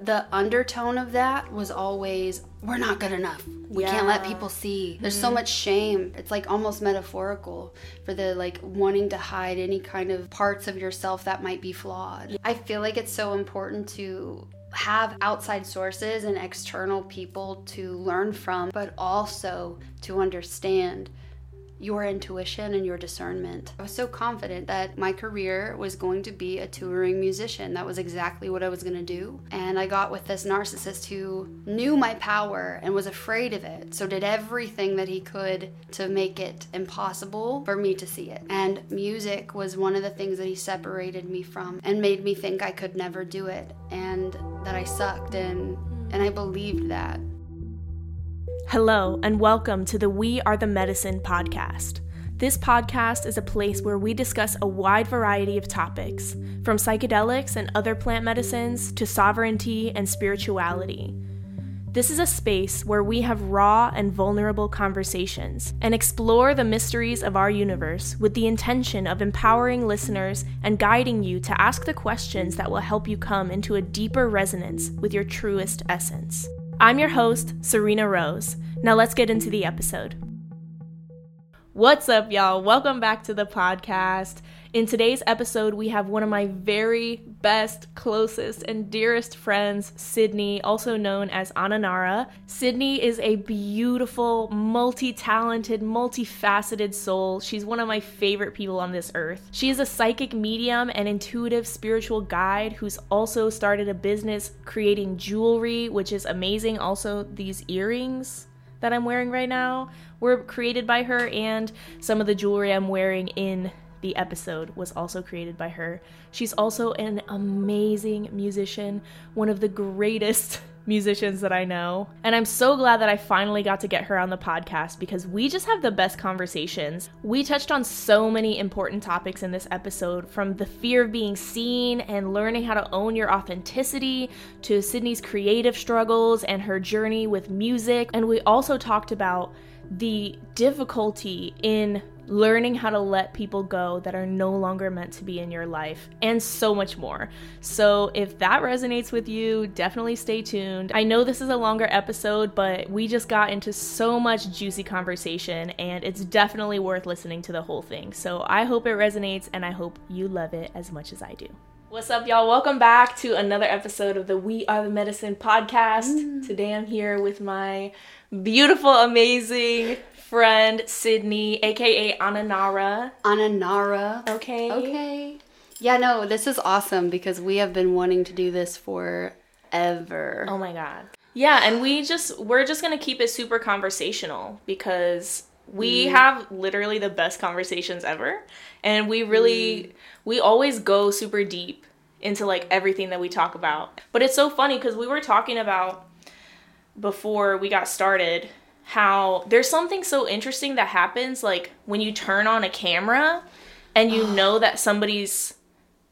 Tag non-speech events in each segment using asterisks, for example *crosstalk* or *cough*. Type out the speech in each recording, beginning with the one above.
The undertone of that was always, we're not good enough. We can't let people see. There's so mm-hmm. much shame. It's like almost metaphorical for the like wanting to hide any kind of parts of yourself that might be flawed. I feel like it's so important to have outside sources and external people to learn from, but also to understand your intuition and your discernment. I was so confident that my career was going to be a touring musician. That was exactly what I was going to do. And I got with this narcissist who knew my power and was afraid of it. So did everything that he could to make it impossible for me to see it. And music was one of the things that he separated me from and made me think I could never do it and that I sucked and and I believed that. Hello, and welcome to the We Are the Medicine podcast. This podcast is a place where we discuss a wide variety of topics, from psychedelics and other plant medicines to sovereignty and spirituality. This is a space where we have raw and vulnerable conversations and explore the mysteries of our universe with the intention of empowering listeners and guiding you to ask the questions that will help you come into a deeper resonance with your truest essence. I'm your host, Sariena Rose. Now let's get into the episode. What's up, y'all? Welcome back to the podcast. In today's episode, we have one of my very best, closest, and dearest friends, Sydney, also known as Ananarrah. Sydney is a beautiful, multi talented, multifaceted soul. She's one of my favorite people on this earth. She is a psychic medium and intuitive spiritual guide who's also started a business creating jewelry, which is amazing. Also, these earrings that I'm wearing right now were created by her, and some of the jewelry I'm wearing in the episode was also created by her. She's also an amazing musician, one of the greatest *laughs* musicians that I know. And I'm so glad that I finally got to get her on the podcast because we just have the best conversations. We touched on so many important topics in this episode from the fear of being seen and learning how to own your authenticity to Sydney's creative struggles and her journey with music. And we also talked about the difficulty in learning how to let people go that are no longer meant to be in your life, and so much more. So, if that resonates with you, definitely stay tuned. I know this is a longer episode, but we just got into so much juicy conversation, and it's definitely worth listening to the whole thing. So, I hope it resonates, and I hope you love it as much as I do. What's up, y'all? Welcome back to another episode of the We Are the Medicine podcast. Mm. Today I'm here with my beautiful, amazing friend, Sydney, aka Ananarrah. Ananarrah. Okay. Okay. Yeah, no, this is awesome because we have been wanting to do this forever. Oh my god. Yeah, and we just we're just gonna keep it super conversational because we mm. have literally the best conversations ever. And we really mm. we always go super deep into like everything that we talk about. But it's so funny because we were talking about before we got started how there's something so interesting that happens like when you turn on a camera and you know that somebody's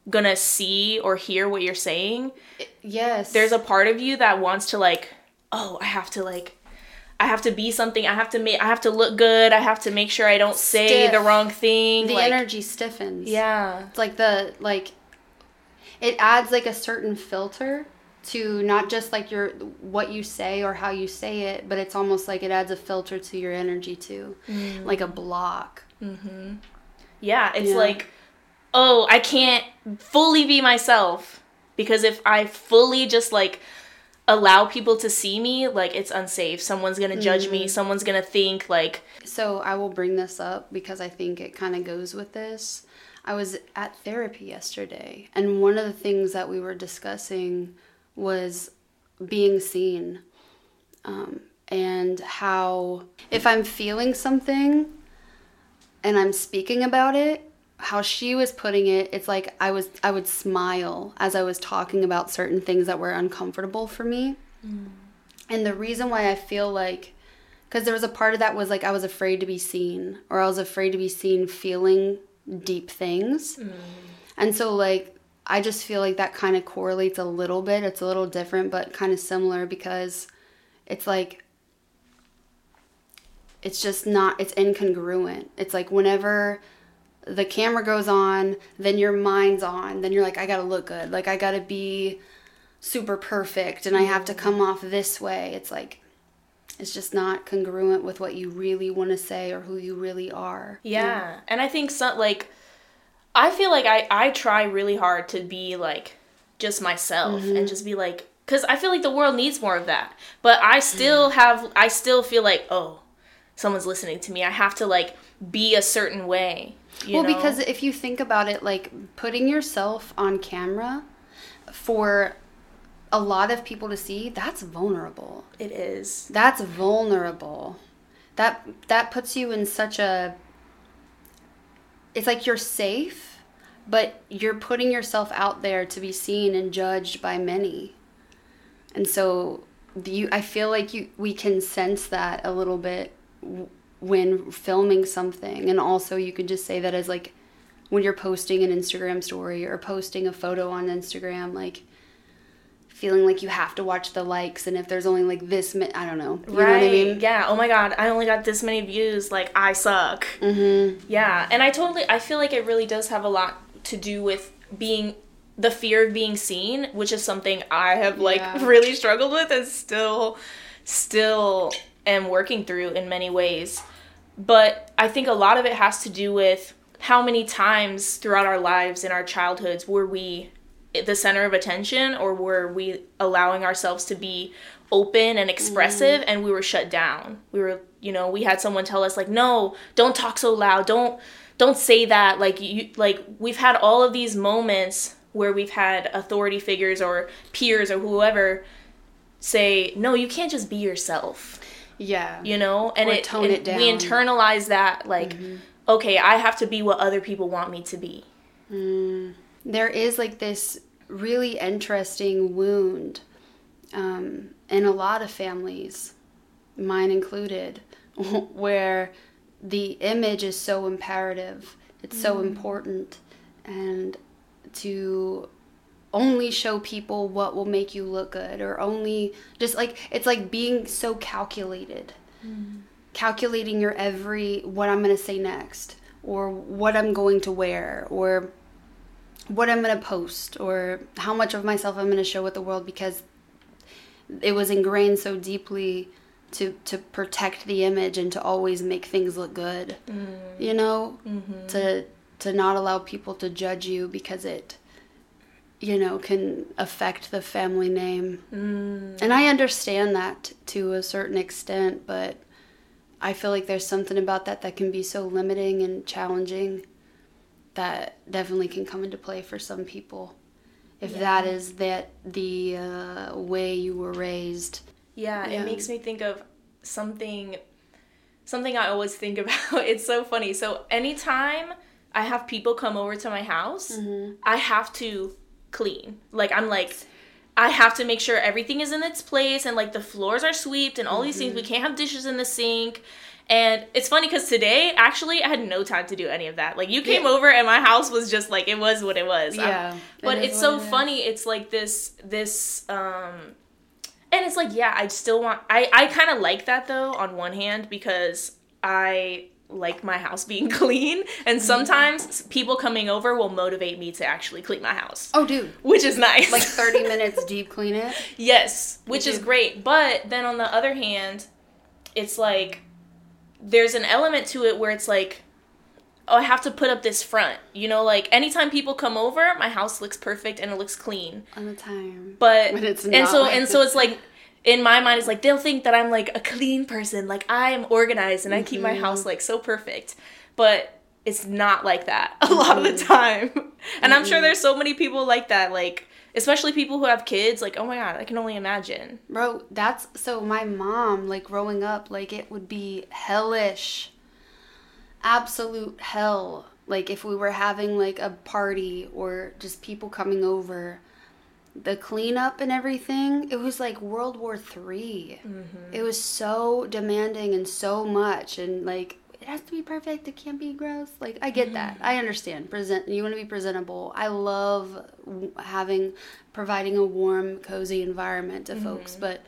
gonna see or hear what you're saying Yes. there's a part of you that wants to like oh i have to like i have to be something i have to make i have to look good i have to make sure i don't say Stiff. the wrong thing the like, energy stiffens. yeah It's like the like it adds like a certain filter to not just like your what you say or how you say it, but it's almost like it adds a filter to your energy too. Mm. Like a block. Mm-hmm. yeah it's Yeah. like oh i can't fully be myself because if i fully just like allow people to see me like it's unsafe someone's gonna judge me mm. someone's gonna think like So I will bring this up because I think it kind of goes with this. I was at therapy yesterday, and one of the things that we were discussing was being seen um, and how if I'm feeling something and I'm speaking about it, how she was putting it, it's like I was I would smile as I was talking about certain things that were uncomfortable for me. And the reason why I feel like because there was a part of that was like I was afraid to be seen or I was afraid to be seen feeling deep things. And so like I just feel like that kind of correlates a little bit. It's a little different but kind of similar because it's like it's just not it's incongruent. It's like whenever the camera goes on, then your mind's on, then you're like I got to look good. Like I got to be super perfect and I have to come off this way. It's like it's just not congruent with what you really want to say or who you really are. Yeah. And I think some like I feel like I I try really hard to be like just myself and mm-hmm. just be like cuz I feel like the world needs more of that. But I mm-hmm. still have I still feel like, oh, someone's listening to me. I have to like be a certain way. you well, know? because if you think about it, like putting yourself on camera for a lot of people to see, that's vulnerable. it is. That's vulnerable. That that puts you in such a it's like you're safe, but you're putting yourself out there to be seen and judged by many. And so you I feel like you we can sense that a little bit when filming something and also you can just say that as like when you're posting an Instagram story or posting a photo on Instagram like feeling like you have to watch the likes and if there's only like this mi- I don't know. You right. know what I mean? Yeah. Oh my god, I only got this many views. Like I suck. Mhm. Yeah, and I totally I feel like it really does have a lot to do with being the fear of being seen, which is something I have like Yeah. *laughs* really struggled with and still still am working through in many ways. But I think a lot of it has to do with how many times throughout our lives in our childhoods were we the center of attention or were we allowing ourselves to be open and expressive mm. and we were shut down? We were you know we had someone tell us like no don't talk so loud. Don't don't say that. Like you like we've had all of these moments where we've had authority figures or peers or whoever say no you can't just be yourself. Yeah. you know? And Or it tone and it we internalize that like mm-hmm. okay i have to be what other people want me to be mm. There is like this really interesting wound um, in a lot of families, mine included, *laughs* where the image is so imperative, it's so important, and to only show people what will make you look good or only just like it's like being so calculated. Calculating your every what i'm going to say next or what i'm going to wear or what I'm going to post or how much of myself I'm going to show with the world because it was ingrained so deeply to to protect the image and to always make things look good. Mm-hmm. You know, mm-hmm. to to not allow people to judge you because it you know can affect the family name. Mm. And I understand that to a certain extent, but I feel like there's something about that that can be so limiting and challenging that definitely can come into play for some people if that is that the uh, way you were raised Yeah, Yeah. it makes me think of something something I always think *laughs* about. It's so funny. So anytime I have people come over to my house, I have to clean. Like I'm like I have to make sure everything is in its place and like the floors are swept and all these things. We can't have dishes in the sink. And it's funny because today, actually, I had no time to do any of that. Like, you came Yeah. over and my house was just like, it was what it was. Yeah, but it is it's so it funny. It's like this, this, um, and it's like, yeah, I still want. I I kind of like that though. On one hand, because I like my house being *laughs* clean, and Mm-hmm. sometimes people coming over will motivate me to actually clean my house, oh dude which is nice. like 30 *laughs* minutes deep clean it yes, which is great. But then on the other hand, it's like there's an element to it where it's like. Oh, I have to put up this front. You know, like anytime people come over, my house looks perfect and it looks clean. on the time but But it's and so like and so it's like in my mind it's like they'll think that i'm like a clean person like i am organized and i keep my house Mm-hmm. like so perfect but it's not like that *laughs* a lot of the Mm-hmm. time and i'm sure there's so many people like that like especially people who have kids like oh my god i can only imagine. Bro that's so my mom like growing up like it would be hellish. Absolute hell. Like if we were having like a party or just people coming over. The cleanup and everything it was like world war 3 mm-hmm. it was so demanding and so much. And like it has to be perfect. It can't be gross. Like i get that. I understand. Present you want to be presentable. I love having providing a warm cozy environment to folks but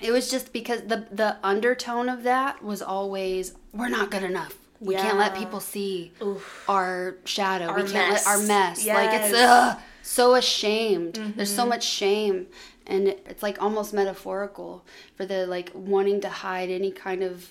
it was just because the the undertone of that was always we're not good enough. We can't let people see Oof. our shadow. Our we can't let our mess. mess. Like it's ugh so ashamed. There's Mm-hmm. so much shame. And it's like almost metaphorical for the like wanting to hide any kind of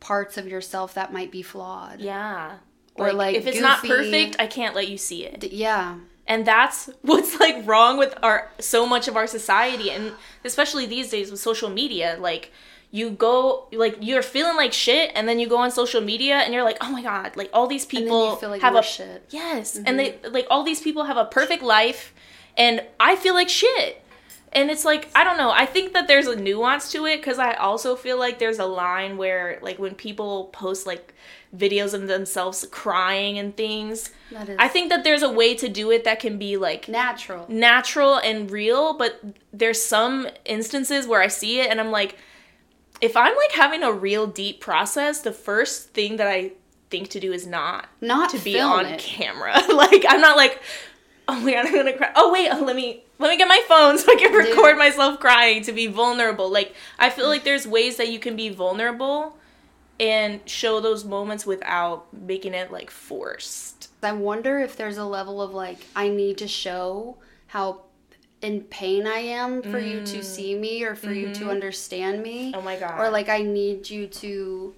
parts of yourself that might be flawed. Yeah. Or, like, if it's not perfect, I can't let you see it. D- Yeah. and that's *laughs* what's like wrong with our so much of our society and especially these days with social media like you go like you're feeling like shit and then you go on social media and you're like oh my god like all these people you feel like have a shit. Mm-hmm. yes and they like all these people have a perfect life and i feel like shit and it's like i don't know i think that there's a nuance to it because i also feel like there's a line where like when people post like videos of themselves crying and things That is i think that there's a way to do it that can be like natural. natural and real, but there's some instances where I see it and I'm like, if I'm like having a real deep process, the first thing that I think to do is not Not to be on it. camera. *laughs* like I'm not like, oh my god, I'm gonna cry. Oh wait, oh, let me let me get my phone *laughs* so I can Dude. record myself crying to be vulnerable. Like I feel like there's ways that you can be vulnerable and show those moments without making it like forced. I wonder if there's a level of like I need to show how in pain I am for you to see me or for you to understand me. Mm. Oh my god. Or like I need you to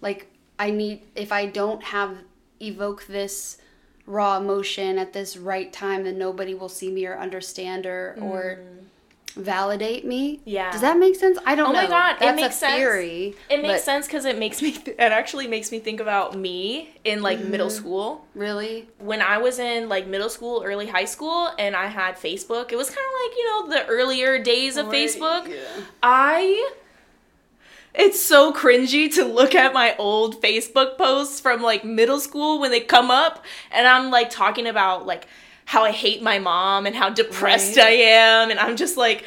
like I need if I don't have evoke this raw emotion at this right time then nobody will see me or understand or or validate me. Mm. Yeah. Does that make sense? I don't Oh know. my God, it makes sense. theory. It makes but sense because it makes me. Th- it actually makes me think about me in like middle Mm-hmm. school. Really? When I was in like middle school, early high school, and I had Facebook. It was kind of like you know the earlier days of Facebook. I. It's so cringy to look at my old Facebook posts from like middle school when they come up, and I'm like talking about like how I hate my mom and how depressed Right. I am, and I'm just like,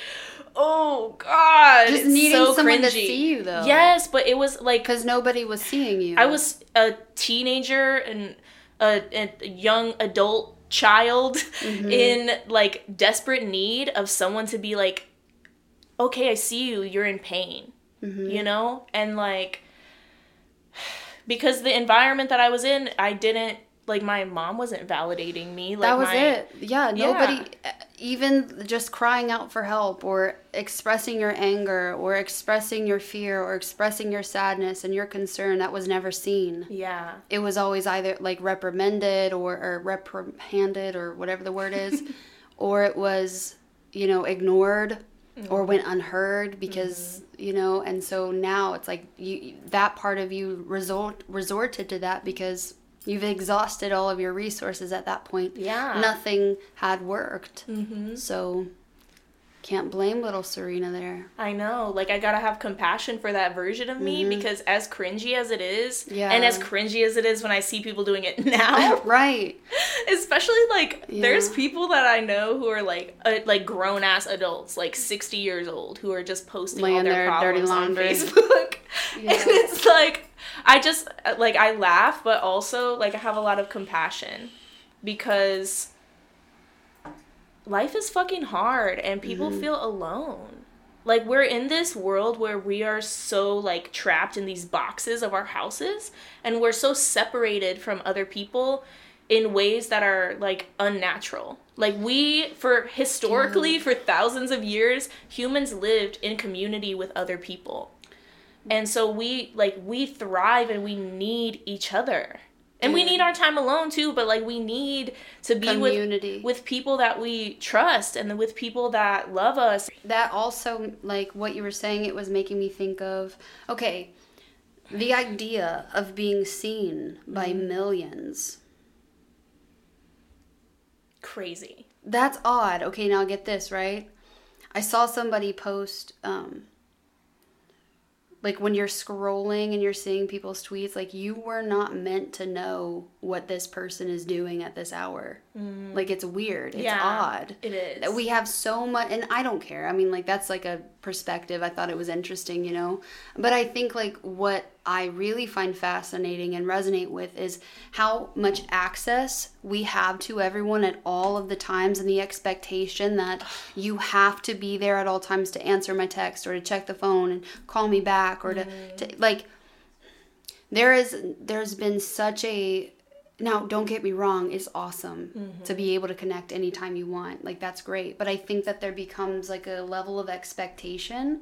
oh god, Just it's needing so someone to cringy. see you though. Yes, but it was like Because nobody was seeing you. I was a teenager and a, a young adult child Mm-hmm. in like desperate need of someone to be like, okay, I see you, you're in pain, Mm-hmm. you know? And like, because the environment that I was in, I didn't, like, my mom wasn't validating me. Like, that was my, it. Yeah, Yeah. nobody, even just crying out for help or expressing your anger or expressing your fear or expressing your sadness and your concern, that was never seen. Yeah. It was always either like reprimanded or, or reprimanded or whatever the word is, *laughs* or it was, you know, ignored Mm-hmm. or went unheard because mm-hmm. you know and so now it's like you that part of you resort resorted to that because you've exhausted all of your resources at that point. Yeah. nothing had worked. Mm-hmm. So can't blame little Sariena there I know. Like I gotta have compassion for that version of me because as cringy as it is, Mm-hmm. Yeah. and as cringy as it is when I see people doing it *laughs* now, *laughs* right especially like there's people that I know who are like uh, like grown ass adults, like sixty years old, who are just posting all Laying their, their dirty problems on. *laughs* Facebook, Yeah. and it's like I just uh, like I laugh, but also like I have a lot of compassion because life is fucking hard and people Mm-hmm. feel alone. Like we're in this world where we are so like trapped in these boxes of our houses and we're so separated from other people in ways that are like unnatural. Like we for historically for thousands of years humans lived in community with other people. And so we like we thrive and we need each other. And we need our time alone too, but like we need to be with with people that we trust and with people that love us. that also like what you were saying it was making me think of okay the idea of being seen by Mm-hmm. millions Crazy. that's odd okay now get this right i saw somebody post um like when you're scrolling and you're seeing people's tweets like you were not meant to know what this person is doing at this hour. Like it's weird. It's Mm. Yeah, odd. It is. we have so much and i don't care. I mean like that's like a perspective. I thought it was interesting you know? But i think like what i really find fascinating and resonate with is how much access we have to everyone at all of the times and the expectation that you have to be there at all times to answer my text or to check the phone and call me back or to, to mm. like there is there's been such a now don't get me wrong it's awesome mm-hmm. to be able to connect anytime you want like that's great but i think that there becomes like a level of expectation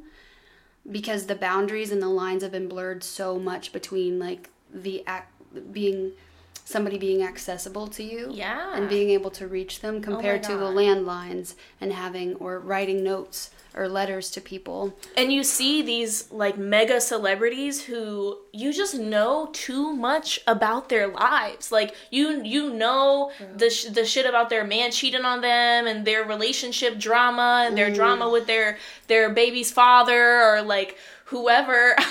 because the boundaries and the lines have been blurred so much between like the act being somebody being accessible to you Yeah. and being able to reach them oh compared to the landlines and having or writing notes or letters to people. And you see these like mega celebrities who you just know too much about their lives. Like you you know the sh- the shit about their man cheating on them and their relationship drama and their mm. drama with their their baby's father or like whoever. *laughs*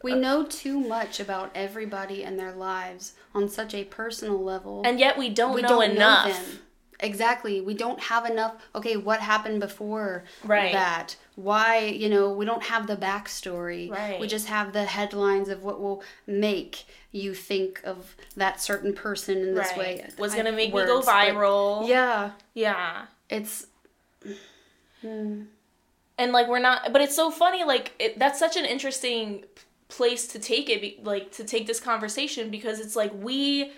We know too much about everybody and their lives on such a personal level. And yet we don't we know don't enough. know. Exactly. We don't have enough. Okay, what happened before Right. that? Why, you know, we don't have the backstory. Right. We just have the headlines of what will make you think of that certain person in this right way. was gonna make me go words, but- viral Yeah. yeah It's hmm. and like we're not but it's so funny like it, that's such an interesting place to take it be- like to take this conversation because it's like we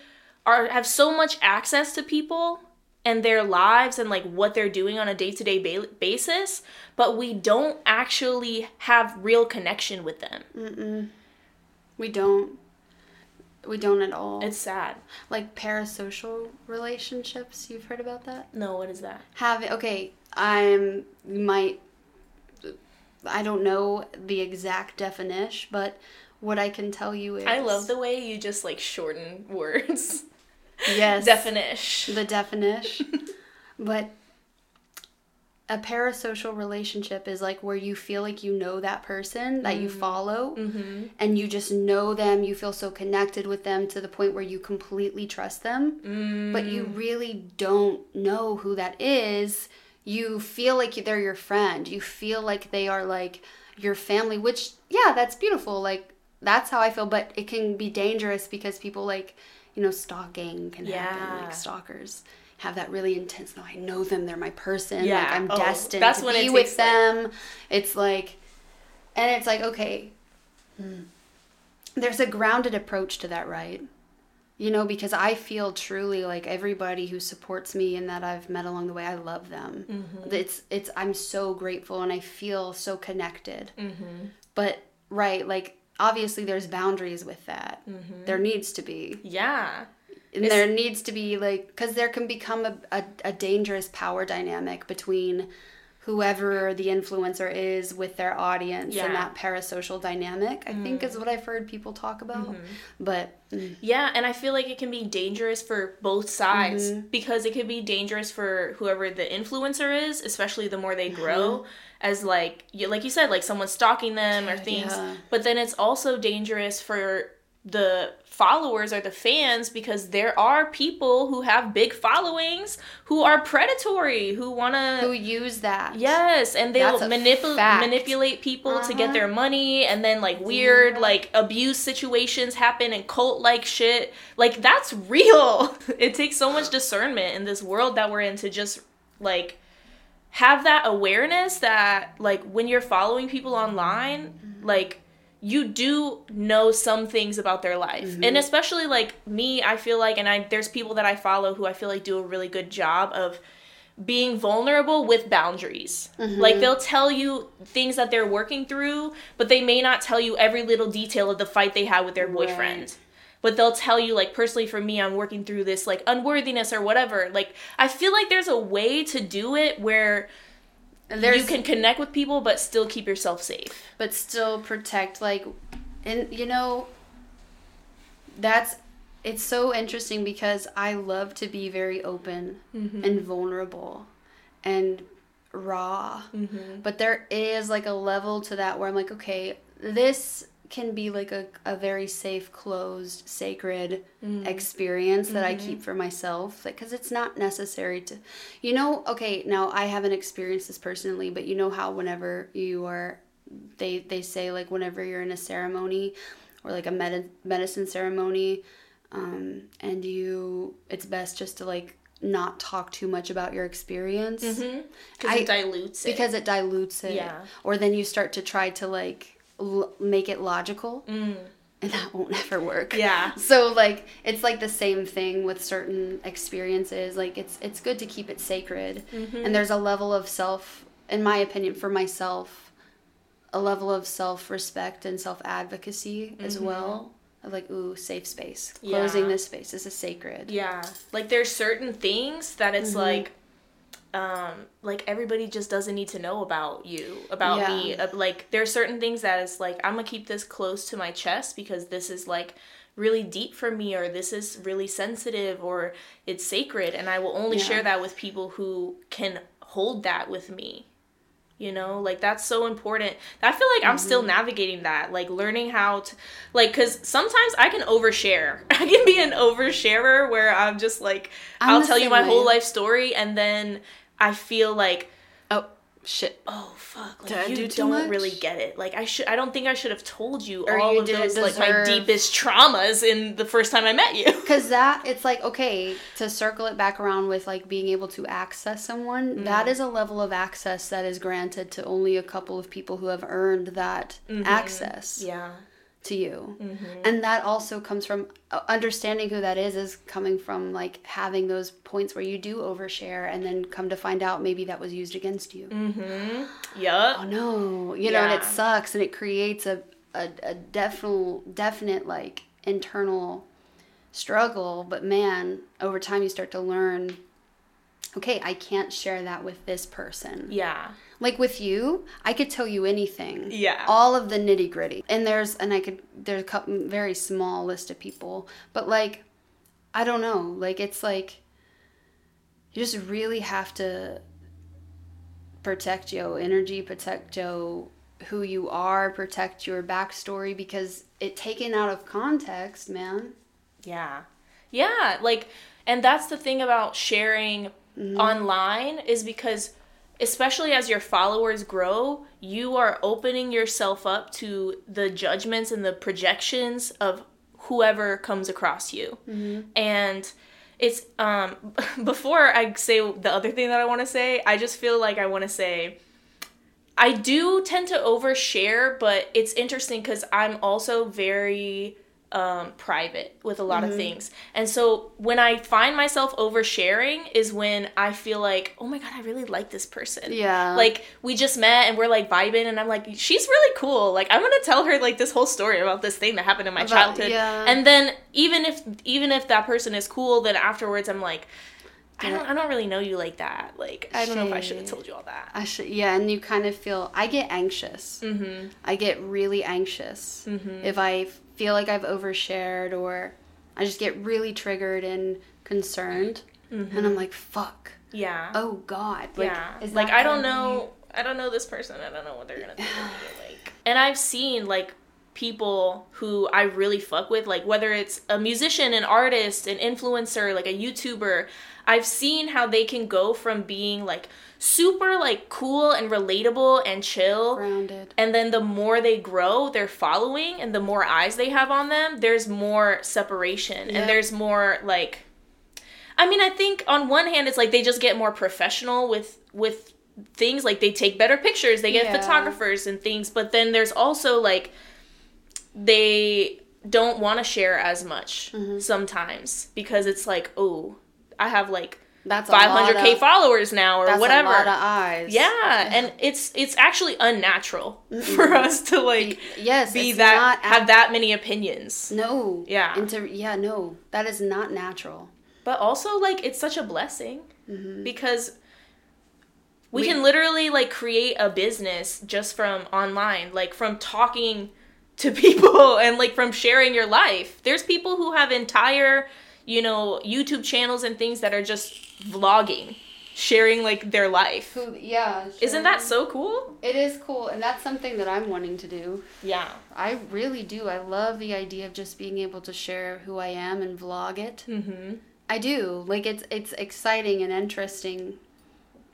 are have so much access to people and their lives and like what they're doing on a day-to-day ba- basis but we don't actually have real connection with them we don't we don't at all. it's sad like parasocial relationships. You've heard about that? no what is that have okay i'm you might i don't know the exact definition but what i can tell you is i love the way you just like shorten words *laughs* yes. Definition the definition *laughs* but a parasocial relationship is like where you feel like you know that person that you mm-hmm. follow mm-hmm. and you just know them you feel so connected with them to the point where you completely trust them. Mm. But you really don't know who that is. You feel like they're your friend. You feel like they are like your family which yeah that's beautiful. Like that's how i feel. But it can be dangerous because people like you know stalking can happen like stalkers have that really intense no i know them they're my person Yeah. like i'm Oh, destined that's to when be with like- them it's like and it's like okay hmm, there's a grounded approach to that right you know because i feel truly like everybody who supports me and that i've met along the way i love them Mm-hmm. it's it's i'm so grateful and i feel so connected Mm-hmm. but right like obviously there's boundaries with that. Mm-hmm. there needs to be. Yeah. And there needs to be like because there can become a, a, a dangerous power dynamic between whoever the influencer is with their audience Yeah. and that parasocial dynamic i think is what i've heard people talk about but mm, Yeah, and I feel like it can be dangerous for both sides Mm-hmm. because it could be dangerous for whoever the influencer is, especially the more they Mm-hmm. grow, as like you like you said, like someone stalking them or things. Yeah. But then it's also dangerous for the followers or the fans because there are people who have big followings who are predatory, who want to. who use that Yes, and they'll manipulate manipulate people to get Uh-huh. their money, and then like weird like abuse situations happen and cult like shit. Like that's real. *laughs* It takes so much discernment in this world that we're in to just like have that awareness that like when you're following people online, like you do know some things about their life. And mm-hmm. especially like me, I feel like and I there's people that I follow who I feel like do a really good job of being vulnerable with boundaries. Mm-hmm. Like they'll tell you things that they're working through, but they may not tell you every little detail of the fight they had with their boyfriend. Right. But they'll tell you like personally for me I'm working through this like unworthiness or whatever. Like I feel like there's a way to do it where there's you can connect with people but still keep yourself safe. but still protect like and you know that's it's so interesting because i love to be very open mm-hmm. and vulnerable and raw. Mm-hmm. But there is like a level to that where i'm like okay this can be like a, a very safe closed sacred mm. experience that i keep mm-hmm. for myself because it's not necessary to you know okay now i haven't experienced this personally but you know how whenever you are they they say like whenever you're in a ceremony or like a med- medicine ceremony um, and you it's best just to like not talk too much about your experience. Mm-hmm. Because I- it dilutes it. because it dilutes it. Yeah. or then you start to try to like l- make it logical Mm. and that won't *laughs* ever work. Yeah. So like it's like the same thing with certain experiences. Like it's it's good to keep it sacred. Mm-hmm. And there's a level of self in my opinion for myself a level of self-respect and self-advocacy as well. Of like ooh, safe space. Closing Mm-hmm. Yeah. this space this is sacred. Yeah. Like there's certain things that it's like um like everybody just doesn't need to know about you about Yeah. me Like there are certain things that is like i'm gonna keep this close to my chest because this is like really deep for me or this is really sensitive or it's sacred and i will only Yeah. share that with people who can hold that with me you know like that's so important i feel like i'm Mm-hmm. still navigating that like learning how to like because sometimes i can overshare *laughs* i can be an oversharer where i'm just like I'm i'll tell you my whole life story and then i feel like Oh shit. oh fuck like you do don't really get it. Like i should i don't think i should have told you Or all you of those like my deepest traumas in the first time i met you. *laughs* Because that, it's like, okay, to circle it back around with like being able to access someone, mm-hmm. that is a level of access that is granted to only a couple of people who have earned that mm-hmm. access. Yeah to you. And that also comes from uh, understanding who that is, is coming from like having those points where you do overshare and then come to find out maybe that was used against you. yup Oh no, you know, and it sucks and it creates a, a, a definite, definite like internal struggle. But man, over time you start to learn, okay, I can't share that with this person. yeah Like with you, I could tell you anything. Yeah. All of the nitty gritty. And there's, and I could, there's a couple, very small list of people, but like, I don't know. Like, it's like, you just really have to protect your energy, protect your who you are, protect your backstory because it taken out of context, man. Yeah. Yeah, like and that's the thing about sharing online is because especially as your followers grow, you are opening yourself up to the judgments and the projections of whoever comes across you. And it's um *laughs* before I say the other thing that I want to say, I just feel like I want to say I do tend to overshare, but it's interesting because I'm also very um, private with a Mm-hmm. lot of things. And so when I find myself oversharing is when I feel like, oh my God, I really like this person. Yeah. Like we just met and we're like vibing and I'm like, she's really cool. Like I'm to tell her like this whole story about this thing that happened in my About- childhood. yeah. And then even if, even if that person is cool, then afterwards I'm like, I don't, I don't really know you like that. Like, I don't know if I should have told you all that. I should, yeah, and you kind of feel. I get anxious. Mm-hmm. I get really anxious if I feel like I've overshared or I just get really triggered and concerned, and I'm mm-hmm. like, "Fuck! Yeah. Oh God!" Like, yeah. is like I don't know. I don't know this person. I don't know what they're gonna think of me. *sighs* Like, and I've seen like people who I really fuck with, like whether it's a musician, an artist, an influencer, like a YouTuber. I've seen how they can go from being like super like cool and relatable and chill grounded? and then the more they grow their following and the more eyes they have on them there's more separation Yeah. and there's more like i mean i think on one hand it's like they just get more professional with with things like they take better pictures they get Yeah. photographers and things but then there's also like they don't want to share as much Mm-hmm. sometimes because it's like oh i have like That's 500k of- followers now or That's whatever a lot of eyes. yeah, and it's it's actually unnatural *laughs* for mm-hmm. us to like Yes. be that have that many opinions. No. Yeah. Into yeah no that is not natural. But also like it's such a blessing mm-hmm. because we, We- can literally like create a business just from online, like from talking to *laughs* people and like from sharing your life. There's people who have entire, you know, YouTube channels and things that are just vlogging, sharing like their life. Who yeah. Isn't that so cool? It is cool, and that's something that I'm wanting to do. Yeah. I really do. I love the idea of just being able to share who I am and vlog it. Mhm. I do. Like it's it's exciting and interesting,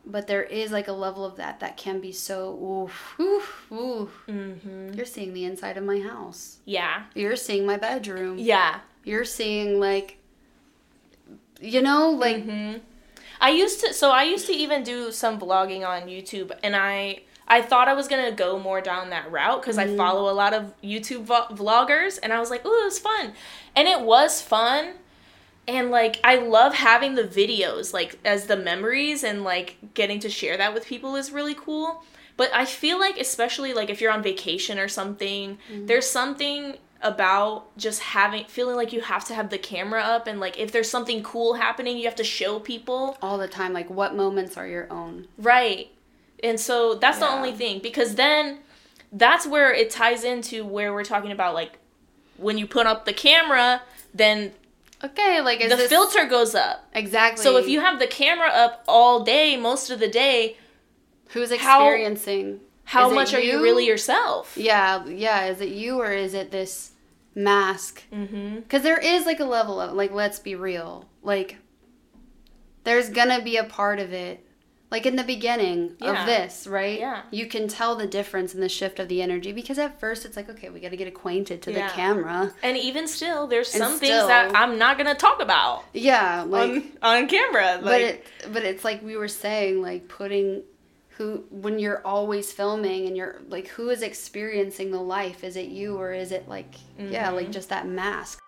but there is like a level of that that can be so oof oof oof. Mhm. You're seeing the inside of my house. Yeah. You're seeing my bedroom. Yeah. You're seeing like you know like Mhm. I used to so I used to even do some vlogging on YouTube and I I thought I was gonna go more down that route because Mm-hmm. I follow a lot of YouTube vo- vloggers, and I was like, "Ooh, it was fun," and it was fun, and like I love having the videos like as the memories and like getting to share that with people is really cool. But I feel like especially like if you're on vacation or something, Mm-hmm. there's something about just having feeling like you have to have the camera up and like if there's something cool happening, you have to show people. All the time, like what moments are your own? Right. And so that's the only thing because then that's where it ties into where we're talking about like when you put up the camera, then Okay, like is the this filter goes up. exactly? So if you have the camera up all day, most of the day, who's experiencing, how Is much are you you? really yourself? yeah, yeah, is it you or is it this mask? Mm-hmm. Because there is like a level of like, let's be real, like there's gonna be a part of it. Like in the beginning Yeah. of this, right? Yeah. You can tell the difference in the shift of the energy because at first it's like, okay, we got to get acquainted to Yeah. the camera. And even still, there's And some things that I'm not gonna talk about Yeah, like on on camera. Like, but it but it's like we were saying like putting who when you're always filming and you're like who is experiencing the life is it you or is it like yeah Mm-hmm. like just that mask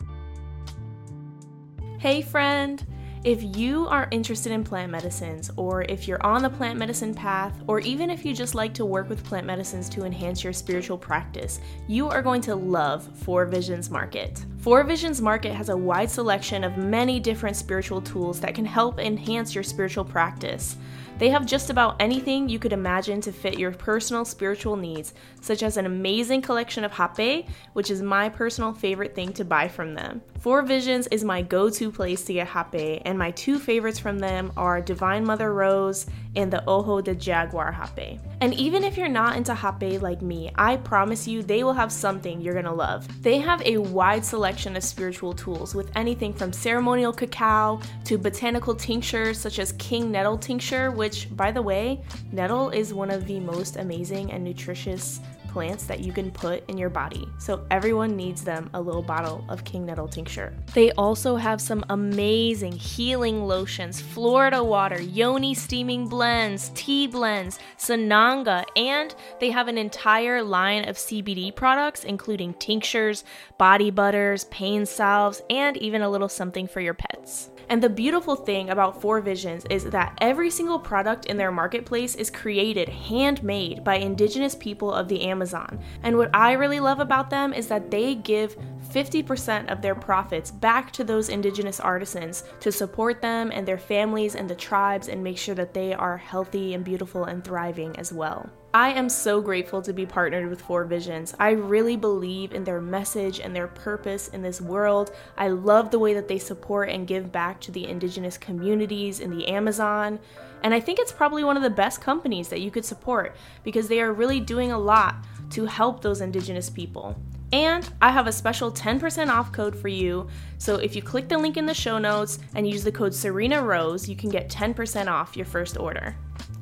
Hey, friend! If you are interested in plant medicines, or if you're on the plant medicine path, or even if you just like to work with plant medicines to enhance your spiritual practice, you are going to love Four Visions Market. Four Visions Market has a wide selection of many different spiritual tools that can help enhance your spiritual practice. They have just about anything you could imagine to fit your personal spiritual needs, such as an amazing collection of hape, which is my personal favorite thing to buy from them. Four Visions is my go to place to get hape, and my two favorites from them are Divine Mother Rose and the Ojo de Jaguar hape. And even if you're not into hape like me, I promise you they will have something you're gonna love. They have a wide selection of spiritual tools with anything from ceremonial cacao to botanical tinctures such as king nettle tincture, which, by the way, nettle is one of the most amazing and nutritious plants that you can put in your body. So everyone needs them a little bottle of king nettle tincture. They also have some amazing healing lotions, Florida water, yoni steaming blends, tea blends, sananga, and they have an entire line of CBD products including tinctures, body butters, pain salves, and even a little something for your pets. And the beautiful thing about Four Visions is that every single product in their marketplace is created handmade by indigenous people of the Amazon. And what I really love about them is that they give 50% of their profits back to those indigenous artisans to support them and their families and the tribes and make sure that they are healthy and beautiful and thriving as well. I am so grateful to be partnered with Four Visions. I really believe in their message and their purpose in this world. I love the way that they support and give back to the indigenous communities in the Amazon. And I think it's probably one of the best companies that you could support because they are really doing a lot to help those indigenous people. And I have a special 10% off code for you. So if you click the link in the show notes and use the code Sariena Rose, you can get 10% off your first order.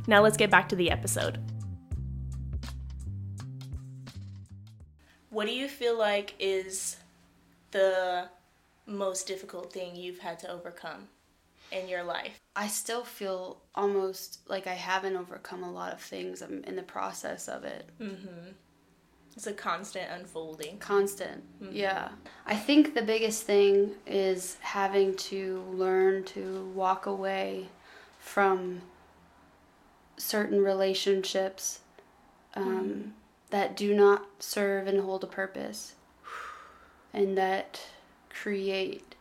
Now let's get back to the episode. What do you feel like is the most difficult thing you've had to overcome in your life? i still feel almost like i haven't overcome a lot of things. I'm in the process of it. Mhm. It's a constant unfolding. constant. Yeah. I think the biggest thing is having to learn to walk away from certain relationships. Um, that do not serve and hold a purpose and that create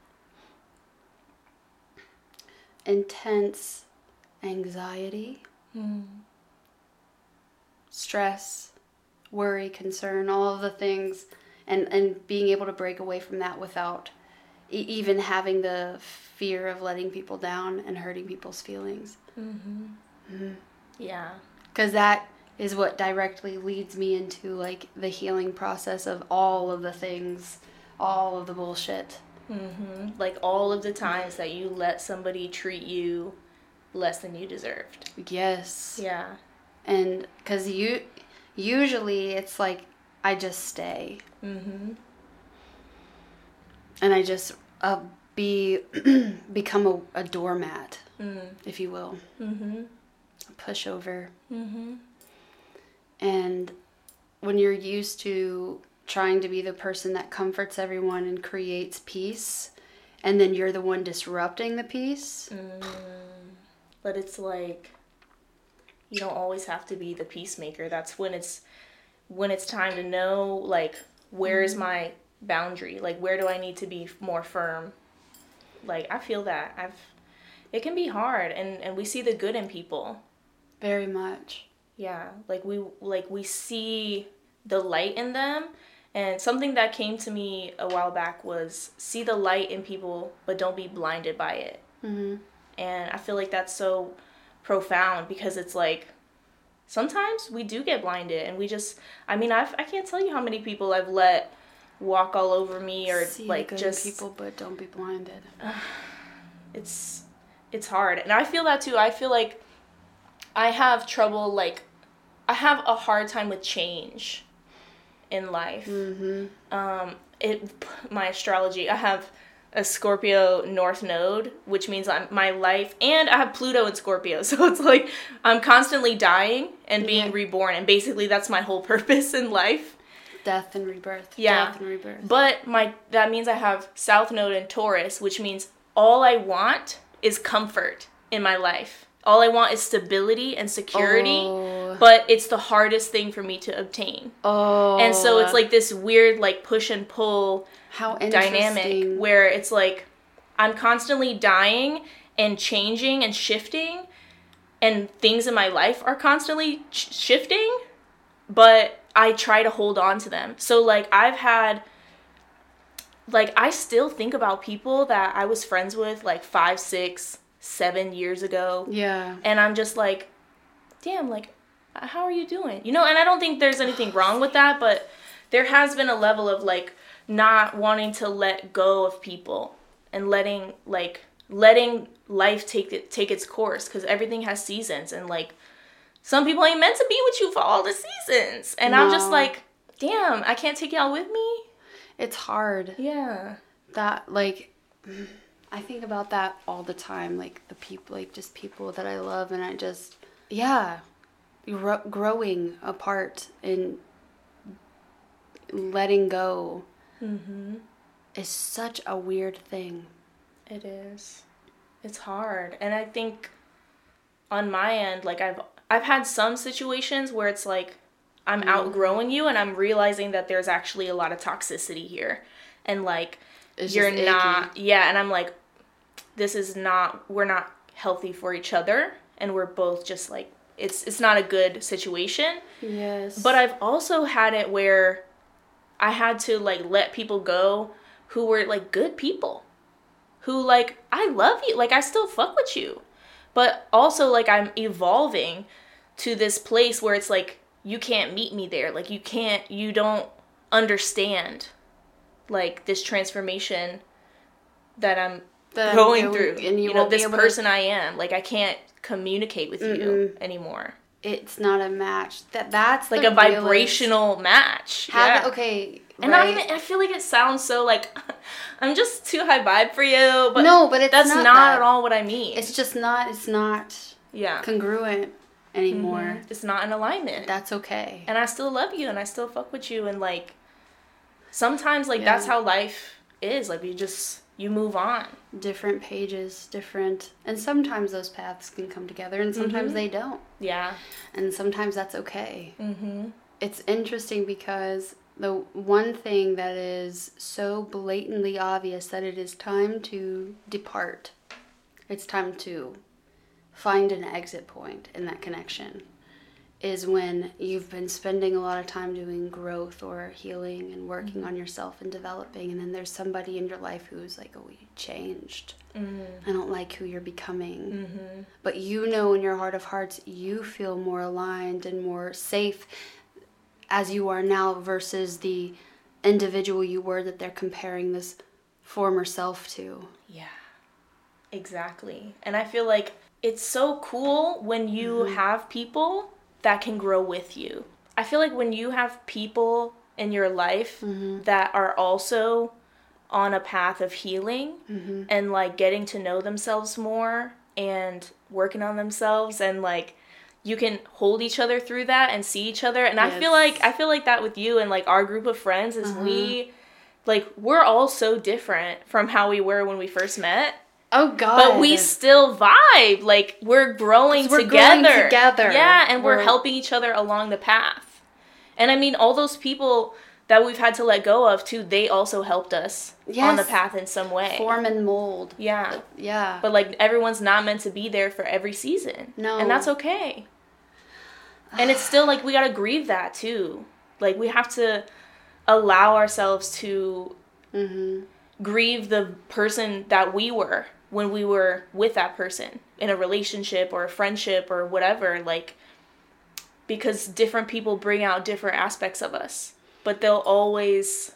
intense anxiety hmm. stress worry, concern, all of the things, and and being able to break away from that without e- even having the fear of letting people down and hurting people's feelings, mm-hmm. Mm-hmm. Yeah. because that is what directly leads me into like the healing process of all of the things, all of the bullshit. Mm-hmm. Like all of the times that you let somebody treat you less than you deserved. Yes, Yeah. and because you usually it's like I just stay. Mm-hmm. and I just uh, be *clears throat* become a, a doormat mm. if you will. Mm-hmm. A pushover. Mm-hmm. And when you're used to trying to be the person that comforts everyone and creates peace, and then you're the one disrupting the peace. Mm. But it's like you don't always have to be the peacemaker. That's when it's when it's time to know like where is my boundary? Like where do I need to be more firm? Like I feel that. I've it can be hard and and we see the good in people. Very much. Yeah, like we like we see the light in them and something that came to me a while back was see the light in people but don't be blinded by it. hmm And I feel like that's so profound because it's like sometimes we do get blinded and we just I mean I've I can't tell you how many people I've let walk all over me or See like just people, but don't be blinded. *sighs* it's it's hard. And I feel that too. I feel like I have trouble like I have a hard time with change in life. hmm um it my astrology i have a scorpio north node which means i'm my life and i have pluto in scorpio *laughs* so it's like i'm constantly dying and being Yeah. reborn and basically that's my whole *laughs* purpose in life Death and rebirth. Yeah. Death and rebirth. but my that means i have south node in taurus which means all i want is comfort in my life all i want is stability and security Oh. but it's the hardest thing for me to obtain Oh. and so it's like this weird like push and pull how dynamic where it's like I'm constantly dying and changing and shifting and things in my life are constantly sh- shifting but I try to hold on to them. So like I've had like I still think about people that I was friends with like five, six, seven years ago Yeah. and I'm just like, damn, like, how are you doing? You know, and I don't think there's anything wrong with that, but there has been a level of like not wanting to let go of people and letting like letting life take it take its course because everything has seasons and like some people ain't meant to be with you for all the seasons and i'm just like damn i can't take y'all with me It's hard. yeah that like I think about that all the time like the people like just people that I love and I just yeah gro- growing apart and letting go mm-hmm is such a weird thing. It is. It's hard. And I think on my end, like I've I've had some situations where it's like I'm outgrowing you and I'm realizing that there's actually a lot of toxicity here. And like It's you're not yeah, and I'm like this is not we're not healthy for each other and we're both just like it's it's not a good situation. Yes. But I've also had it where I had to like let people go who were like good people. Who like I love you, like I still fuck with you. But also like I'm evolving to this place where it's like you can't meet me there. Like you can't you don't understand like this transformation that I'm going through. and you you know, this able to- person I am. Like I can't communicate with you anymore. it's not a match. That that's Like a realest- vibrational match. Have yeah. okay. And right? not even I feel like it sounds so like *laughs* I'm just too high vibe for you, but No, but it's that's not not, that. at all what I mean. It's just not. It's not yeah. congruent anymore. Mm-hmm. It's not in alignment. That's okay. and I still love you and I still fuck with you and like sometimes like that's how life is. Like you just you move on. different pages, different, and sometimes those paths can come together, and sometimes they don't, Yeah. and sometimes that's okay. Mhm. It's interesting because the one thing that is so blatantly obvious that it is time to depart. It's time to find an exit point in that connection. Is when you've been spending a lot of time doing growth or healing and working mm-hmm. on yourself and developing, and then there's somebody in your life who's like, "Oh, you changed. Mm. I don't like who you're becoming." Mm-hmm. But you know in your heart of hearts, you feel more aligned and more safe as you are now versus the individual you were that they're comparing this former self to. Yeah. Exactly. And I feel like it's so cool when you mm-hmm. have people that can grow with you. I feel like when you have people in your life that are also on a path of healing and like getting to know themselves more and working on themselves and like you can hold each other through that and see each other. And i feel like i feel like that with you and like our group of friends is Uh-huh. we like we're all so different from how we were when we first met Oh God. but we still vibe like we're growing we're together growing together. yeah and we're, We're- helping each other along the path and i mean all those people that we've had to let go of too they also helped us on the path in some way form and mold. yeah Yeah. but like everyone's not meant to be there for every season No. and that's okay and it's still like we gotta grieve that too like we have to allow ourselves to mm-hmm. grieve the person that we were when we were with that person in a relationship or a friendship or whatever like because different people bring out different aspects of us. But they'll always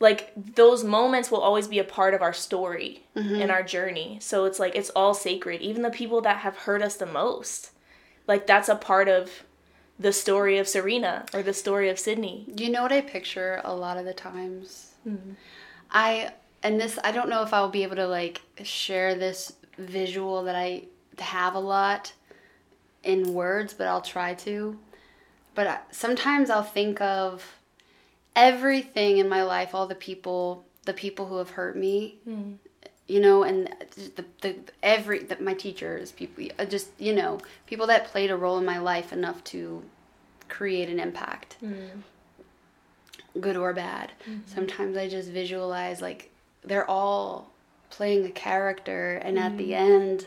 like those moments will always be a part of our story and our journey. So it's like it's all sacred. Even the people that have hurt us the most like that's a part of the story of Sariena or the story of sydney. You know what I picture a lot of the times? Mm-hmm. I and this I don't know if I'll be able to like share this visual that I have a lot in words, but I'll try to. But sometimes I'll think of everything in my life, all the people, the people who have hurt me, hmm. you know, and the, the every the, my teachers, people, uh, just you know, people that played a role in my life enough to create an impact hmm. good or bad. Mm-hmm. Sometimes I just visualize like they're all playing a character and at the mm. end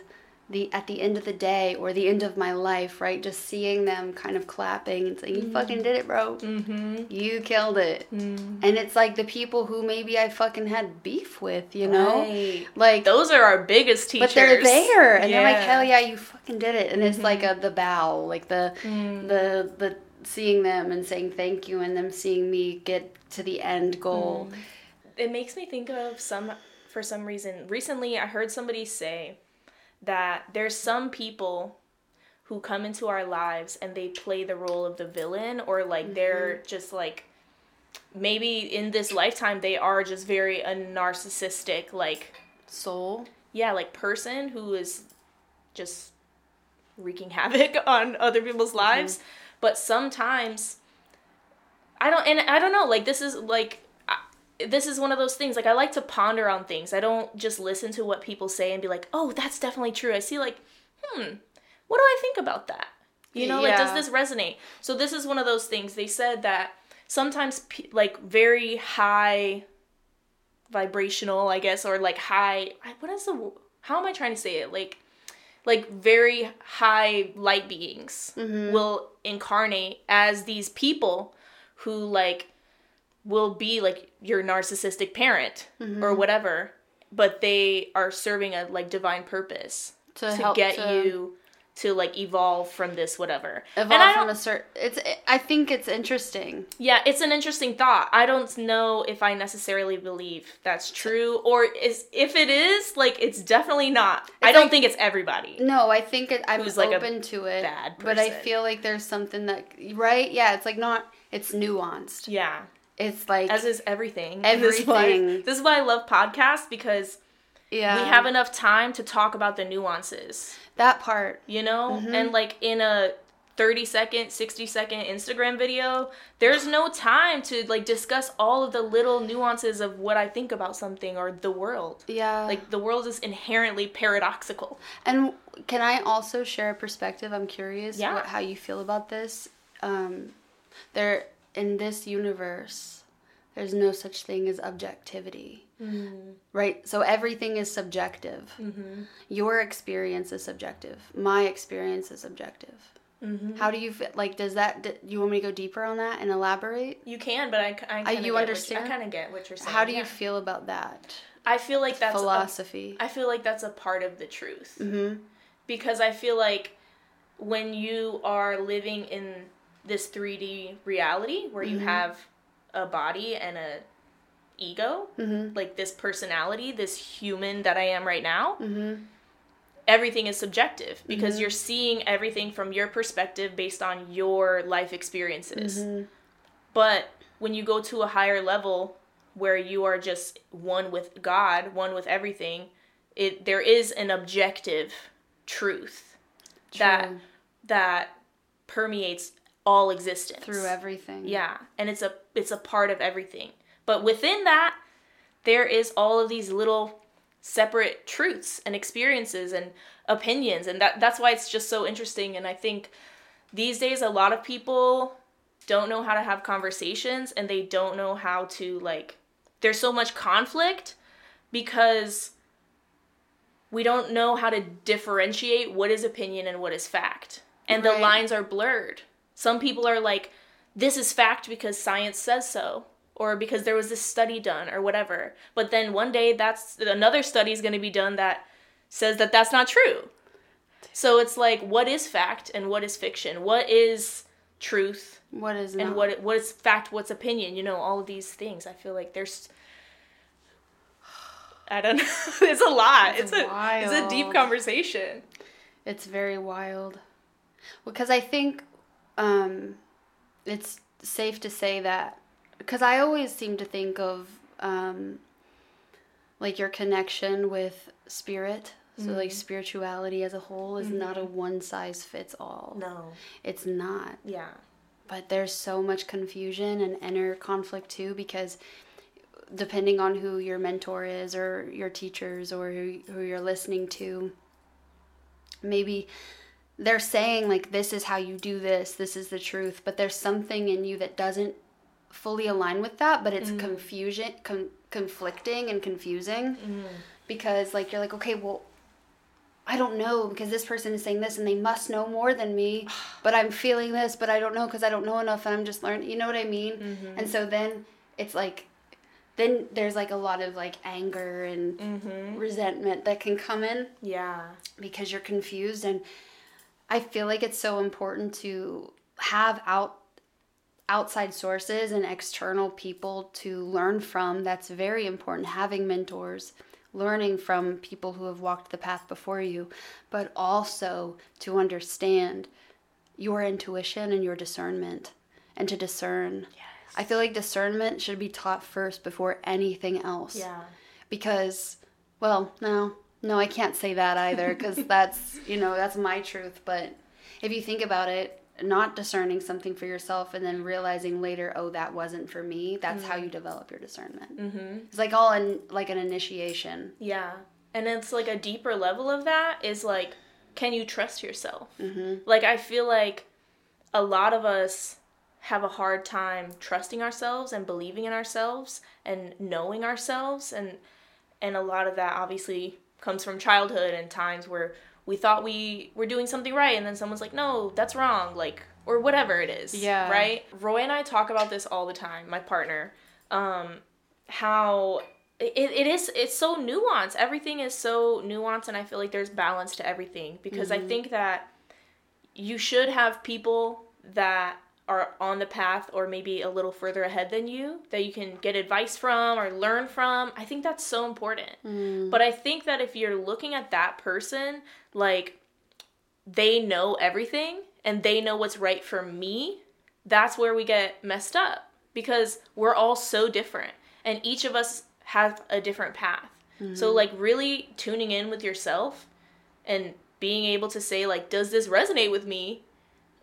the at the end of the day or the end of my life, right? Just seeing them kind of clapping and saying, You mm. fucking did it, bro. mm-hmm. You killed it. Mm. And it's like the people who maybe I fucking had beef with, you know? Right. Like Those are our biggest teachers. but they're there and they're like, Hell yeah, you fucking did it. And it's like mm-hmm. a the bow, like the the the seeing them and saying thank you and them seeing me get to the end goal. It makes me think of some, for some reason. Recently, I heard somebody say that there's some people who come into our lives and they play the role of the villain, or like they're mm-hmm. just like, maybe in this lifetime they are just very a narcissistic, like, Soul. yeah, like person who is just wreaking havoc *laughs* on other people's mm-hmm. lives. But sometimes I don't, and I don't know, like, this is like, this is one of those things. Like, I like to ponder on things. I don't just listen to what people say and be like, oh, that's definitely true. I see, like, hmm, what do I think about that? You know, like, does this resonate? So, this is one of those things. They said that sometimes, pe- like, very high vibrational, I guess, or like high. What is the? How am I trying to say it? Like, like very high light beings will incarnate as these people who like will be like your narcissistic parent or mm-hmm. whatever, but they are serving a like divine purpose To to, help get to- you to like evolve from this whatever. Evolve from a certain. It's. I think it's interesting. yeah, it's an interesting thought. I don't know if I necessarily believe that's true or is if it is, like it's definitely not. I don't like- think it's everybody. No, I think it, I'm Who's like a open to it. bad But I feel like there's something that right. Yeah, it's like not. It's nuanced. Yeah. It's like As is everything. in this. Everything. This is why I love podcasts because yeah. we have enough time to talk about the nuances, that part. you know? Mm-hmm. And like in a 30 second, 60 second Instagram video, there's no time to like discuss all of the little nuances of what I think about something or the world. Yeah. Like the world is inherently paradoxical. And can I also share a perspective? I'm curious Yeah. what, how you feel about this. Um, there in this universe, there's no such thing as objectivity, mm-hmm. right? So everything is subjective. Mm-hmm. Your experience is subjective. My experience is subjective. Mm-hmm. How do you feel? Like, does that? Do you want me to go deeper on that and elaborate? You can, but I, I you understand? What, I kind of get what you're saying. How do you feel about that I feel like that's a- philosophy? I feel like that's a part of the truth. mm-hmm. Because I feel like when you are living in this 3D reality where you have a body and a ego, Mm-hmm. like this personality, this human that I am right now, Mm-hmm. everything is subjective because you're seeing everything from your perspective based on your life experiences. Mm-hmm. But when you go to a higher level where you are just one with God, one with everything, it there is an objective truth that that permeates all existence. Through everything. yeah and it's a it's a part of everything. But within that there is all of these little separate truths and experiences and opinions and that that's why it's just so interesting and i think these days a lot of people don't know how to have conversations and they don't know how to like there's so much conflict because we don't know how to differentiate what is opinion and what is fact. And the lines are blurred some people are like this is fact because science says so or because there was this study done or whatever. But then one day that's another study is going to be done that says that that's not true. So it's like what is fact and what is fiction? What is truth? What is and not? what what is fact? What's opinion? You know all of these things. I feel like there's i don't know. *laughs* It's a lot. It's it's, a it's a deep conversation. It's very wild. Because I think um, it's safe to say that, because I always seem to think of um, like your connection with spirit. So, like, spirituality as a whole is not a one size fits all. no It's not. yeah But there's so much confusion and inner conflict too because depending on who your mentor is or your teachers or who, who you're listening to, maybe they're saying like this is how you do this, this is the truth, but there's something in you that doesn't fully align with that, but it's mm. confusion, con- conflicting and confusing mm-hmm. because like you're like okay, well I don't know because this person is saying this and they must know more than me, *sighs* but I'm feeling this, but I don't know because I don't know enough and I'm just learning. You know what I mean? Mm-hmm. And so then it's like, then there's like a lot of like anger and mm-hmm. resentment that can come in yeah because you're confused. And I feel like it's so important to have out outside sources and external people to learn from. That's very important having mentors learning from people who have walked the path before you but also to understand your intuition and your discernment and to discern. I feel like discernment should be taught first before anything else. Yeah. Because well no no i can't say that either because *laughs* that's you know that's my truth but if you think about it not discerning something for yourself and then realizing later oh that wasn't for me that's how you develop your discernment mm-hmm. it's like all in like an initiation Yeah. And it's like a deeper level of that is like, can you trust yourself? Mm-hmm. Like, I feel like a lot of us have a hard time trusting ourselves and believing in ourselves and knowing ourselves. And, and a lot of that obviously comes from childhood and times where we thought we were doing something right. And then someone's like, no, that's wrong. Like, or whatever it is. Yeah. Right? Roy and I talk about this all the time, my partner. Um, how it, it is it's so nuanced everything is so nuanced and i feel like there's balance to everything because i think that you should have people that are on the path or maybe a little further ahead than you that you can get advice from or learn from i think that's so important. Mm. But i think that if you're looking at that person like they know everything and they know what's right for me that's where we get messed up because we're all so different and each of us have a different path. So mm-hmm. like really tuning in with yourself and being able to say like does this resonate with me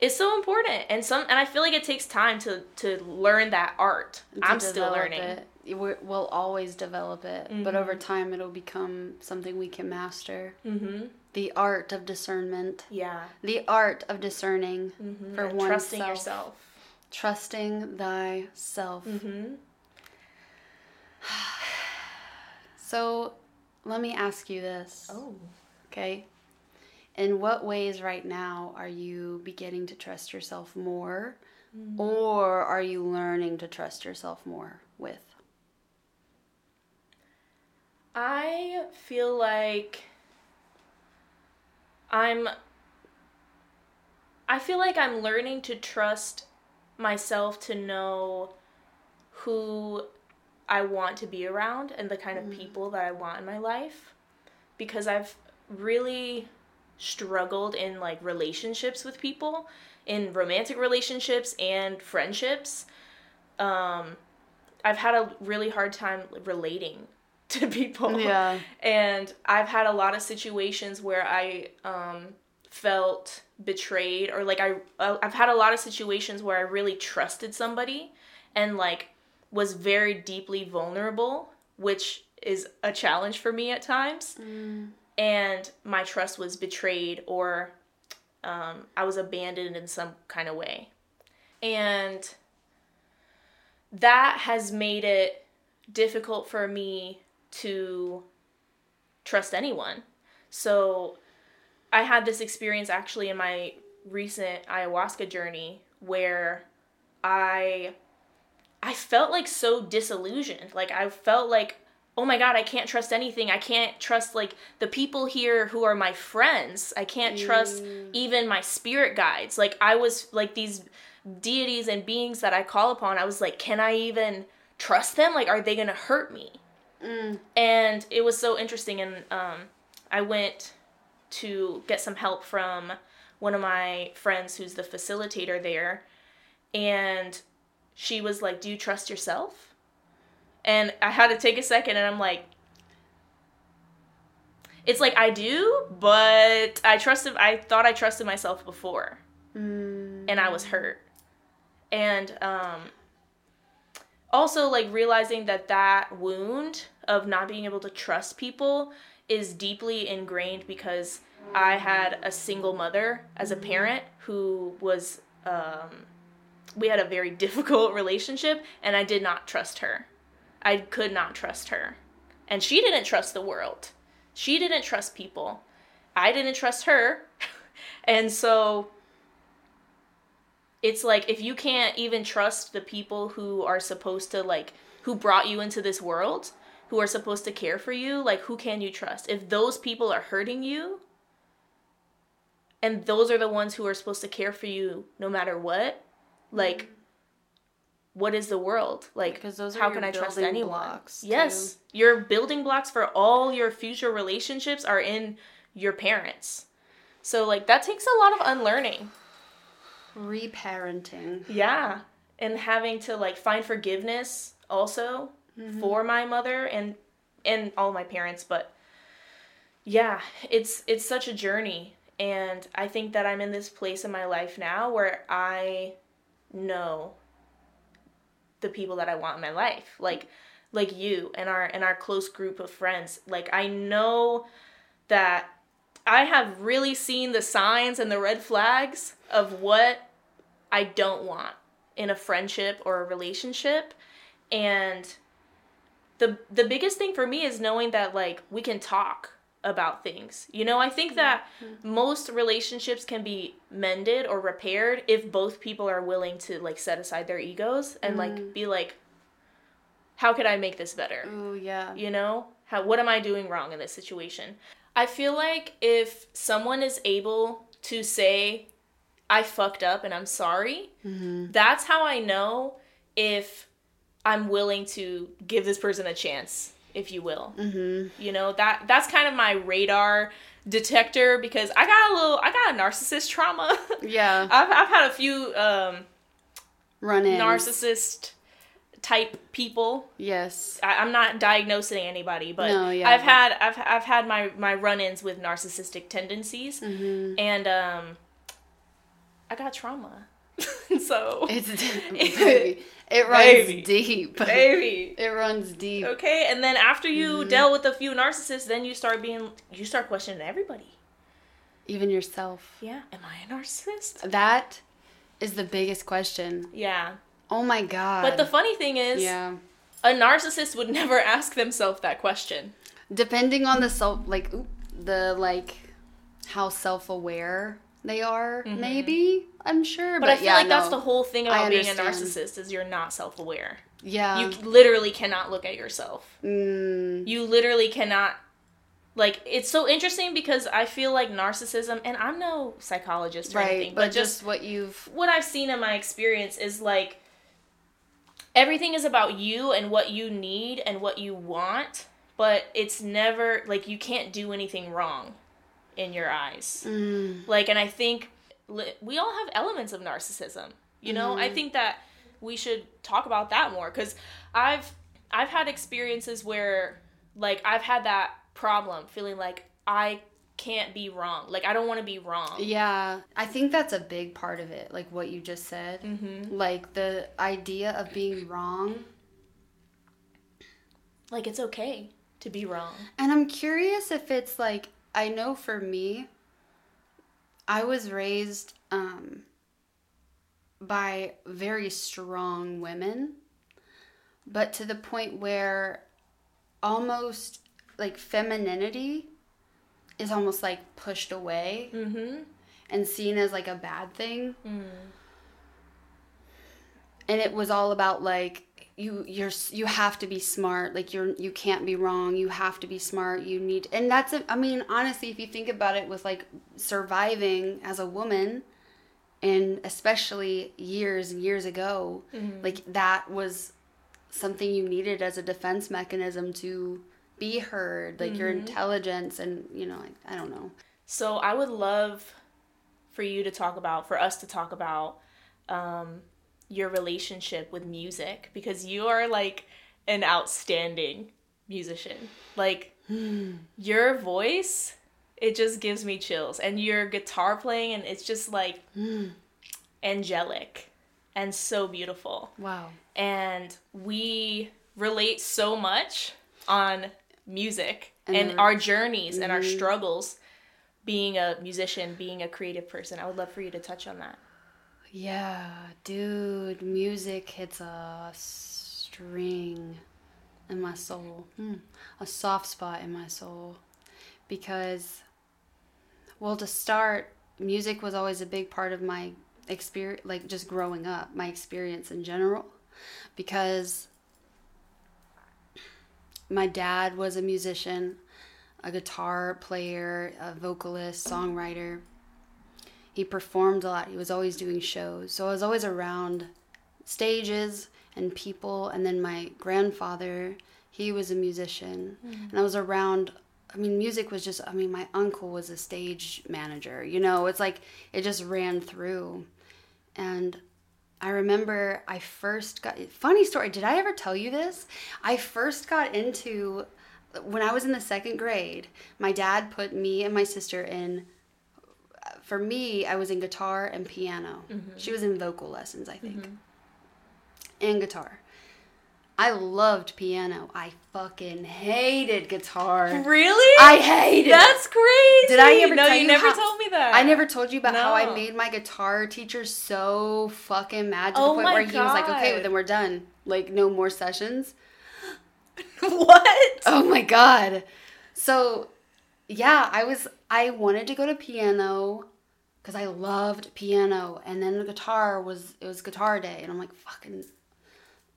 is so important. And some and I feel like it takes time to to learn that art. to I'm still learning. it. We- we'll always develop it but over time it'll become something we can master Mhm. the art of discernment Yeah. the art of discerning for Mm-hmm. And oneself trusting yourself. trusting thyself Mhm. *sighs* So let me ask you this. Oh. Okay. In what ways right now are you beginning to trust yourself more? Mm. Or are you learning to trust yourself more with? I feel like I'm I feel like I'm learning to trust myself to know who I want to be around and the kind of people that I want in my life because I've really struggled in like relationships with people in romantic relationships and friendships um I've had a really hard time relating *laughs* to people. Yeah. And I've had a lot of situations where I um, felt betrayed or like I uh, I've had a lot of situations where I really trusted somebody and like was very deeply vulnerable, which is a challenge for me at times. And my trust was betrayed or um, I was abandoned in some kind of way. And that has made it difficult for me to trust anyone. So I had this experience actually in my recent ayahuasca journey where I I felt like so disillusioned. Like I felt like oh my god, I can't trust anything. I can't trust like the people here who are my friends. I can't trust even my spirit guides. Like I was like these deities and beings that I call upon. I was like, can I even trust them? Like are they going to hurt me? And it was so interesting and um I went to get some help from one of my friends who's the facilitator there and she was like, "Do you trust yourself?" And I had to take a second and I'm like It's like I do, but I trusted I thought I trusted myself before. And I was hurt. And um also like realizing that that wound of not being able to trust people is deeply ingrained because I had a single mother as a parent who was um we had a very *laughs* difficult relationship and I did not trust her. I could not trust her. And she didn't trust the world. She didn't trust people. I didn't trust her. *laughs* and so it's like if you can't even trust the people who are supposed to like who brought you into this world, who are supposed to care for you, like who can you trust? If those people are hurting you, and those are the ones who are supposed to care for you no matter what, like what is the world? Like Because those are how can i trust anyone? blocks, yes your building blocks for all your future relationships are in your parents. So like that takes a lot of unlearning. Reparenting. yeah and having to like find forgiveness also mm-hmm. for my mother and and all my parents but yeah it's it's such a journey. And i think that i'm in this place in my life now where i know the people that i want in my life like like you and our and our close group of friends. Like i know that i have really seen the signs and the red flags of what i don't want in a friendship or a relationship. And the the biggest thing for me is knowing that like we can talk about things. You know, I think that hmm. most relationships can be mended or repaired if both people are willing to like set aside their egos and like mm. be like how could I make this better? Oh yeah. You know? How what am I doing wrong in this situation? I feel like if someone is able to say I fucked up and I'm sorry, mm-hmm. that's how I know if I'm willing to give this person a chance, if you will. Mm-hmm. You know that that's kind of my radar detector because I got a little, I got a narcissist trauma. *laughs* Yeah. I've I've had a few um, Run in. narcissist type people. Yes. I, I'm not diagnosing anybody, but No, yeah, I've had I've I've had my my run-ins with narcissistic tendencies, Mm-hmm. and um, I got trauma, *laughs* so It's *laughs* *laughs* baby. It runs Baby. deep. baby. It runs deep. Okay, and then after you Mm-hmm. dealt with a few narcissists, then you start being you start questioning everybody. Even yourself. Yeah, am I a narcissist? That is the biggest question. Yeah, Oh my god. but the funny thing is, yeah. a narcissist would never ask themselves that question. Depending on the self, like oop, the like how self-aware they are, maybe I'm sure. Mm-hmm. But, But, I feel yeah, like that's the whole thing about being a narcissist is you're not self-aware. Yeah. you literally cannot look at yourself. mm, You literally cannot. Like it's so interesting because I feel like narcissism, and I'm no psychologist or right. anything, but, but just, just what you've. what I've seen in my experience is like everything is about you and what you need and what you want, but it's never like you can't do anything wrong in your eyes. Mm, Like, and I think li- we all have elements of narcissism. You know, Mm-hmm. I think that we should talk about that more because I've I've had experiences where Like I've had that problem feeling like I can't be wrong. Like I don't want to be wrong. Yeah, I think that's a big part of it, like what you just said. Mm-hmm. Like the idea of being wrong. Like it's okay to be wrong. And I'm curious if it's like, I know for me, I was raised um, by very strong women, but to the point where almost like femininity is almost like pushed away Mm-hmm. and seen as like a bad thing. Mm. and it was all about like you you're you have to be smart like you're you can't be wrong you have to be smart you need and that's a, i mean honestly if you think about it with like surviving as a woman and especially years and years ago like that was something you needed as a defense mechanism to be heard like your intelligence and you know like, i don't know. So I would love for you to talk about, for us to talk about, um, your relationship with music because you are like an outstanding musician. Like *sighs* your voice, it just gives me chills, and your guitar playing, and it's just like *gasps* angelic and so beautiful. wow and we relate so much on music and, And our journeys and our mm-hmm. struggles being a musician, being a creative person. I would love for you to touch on that. Yeah, dude, music hits a string in my soul, Hmm. a soft spot in my soul. Because, well, to start, music was always a big part of my experience, like just growing up, my experience in general. Because my dad was a musician, a guitar player, a vocalist, songwriter he performed a lot. He was always doing shows. So I was always around stages and people. And then my grandfather, he was a musician. Mm. And I was around, I mean, music was just, I mean, my uncle was a stage manager. You know, it's like it just ran through. And I remember I first got, funny story, did I ever tell you this? I first got into, when I was in the second grade, my dad put me and my sister in for me, I was in guitar and piano. Mm-hmm. She was in vocal lessons, I think, mm-hmm. and guitar. I loved piano. I fucking hated guitar. Really? I hated. it. That's crazy. Did I ever No, tell you you never how- told me that. I never told you about how I made my guitar teacher so fucking mad to Oh the point where he was like, "Okay, well, then we're done. Like, no more sessions." *laughs* what? Oh my god. So, yeah, I was I wanted to go to piano cuz I loved piano and then the guitar was it was guitar day and I'm like fucking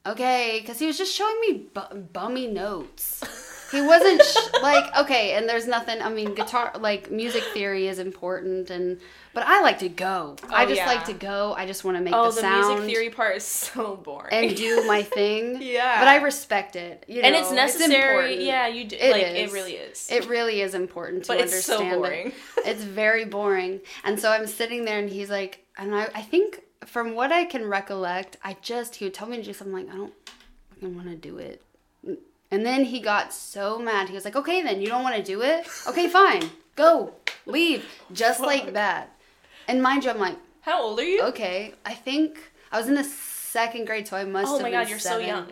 okay cuz he was just showing me bu- bummy notes. *laughs* He wasn't sh- like okay, and there's nothing. I mean, guitar like music theory is important, and but I like to go. I Oh, just yeah. like to go. I just want to make Oh, the, the sound music theory part is so boring. and do my *laughs* thing. Yeah. but I respect it. You know, and it's necessary. important. yeah, you do. It like is. it really is. It really is important to but it's so understand boring. it. *laughs* It's very boring. And so I'm sitting there and he's like, and I, I think from what I can recollect, I just, he would tell me to do something like, I don't fucking want to do it. And then he got so mad. He was like, okay, then you don't want to do it? Okay, fine. Go. Leave. Just like that. And mind you, I'm like, How old are you? okay. I think I was in the second grade, so I must Oh have my been god, you're seven. so young.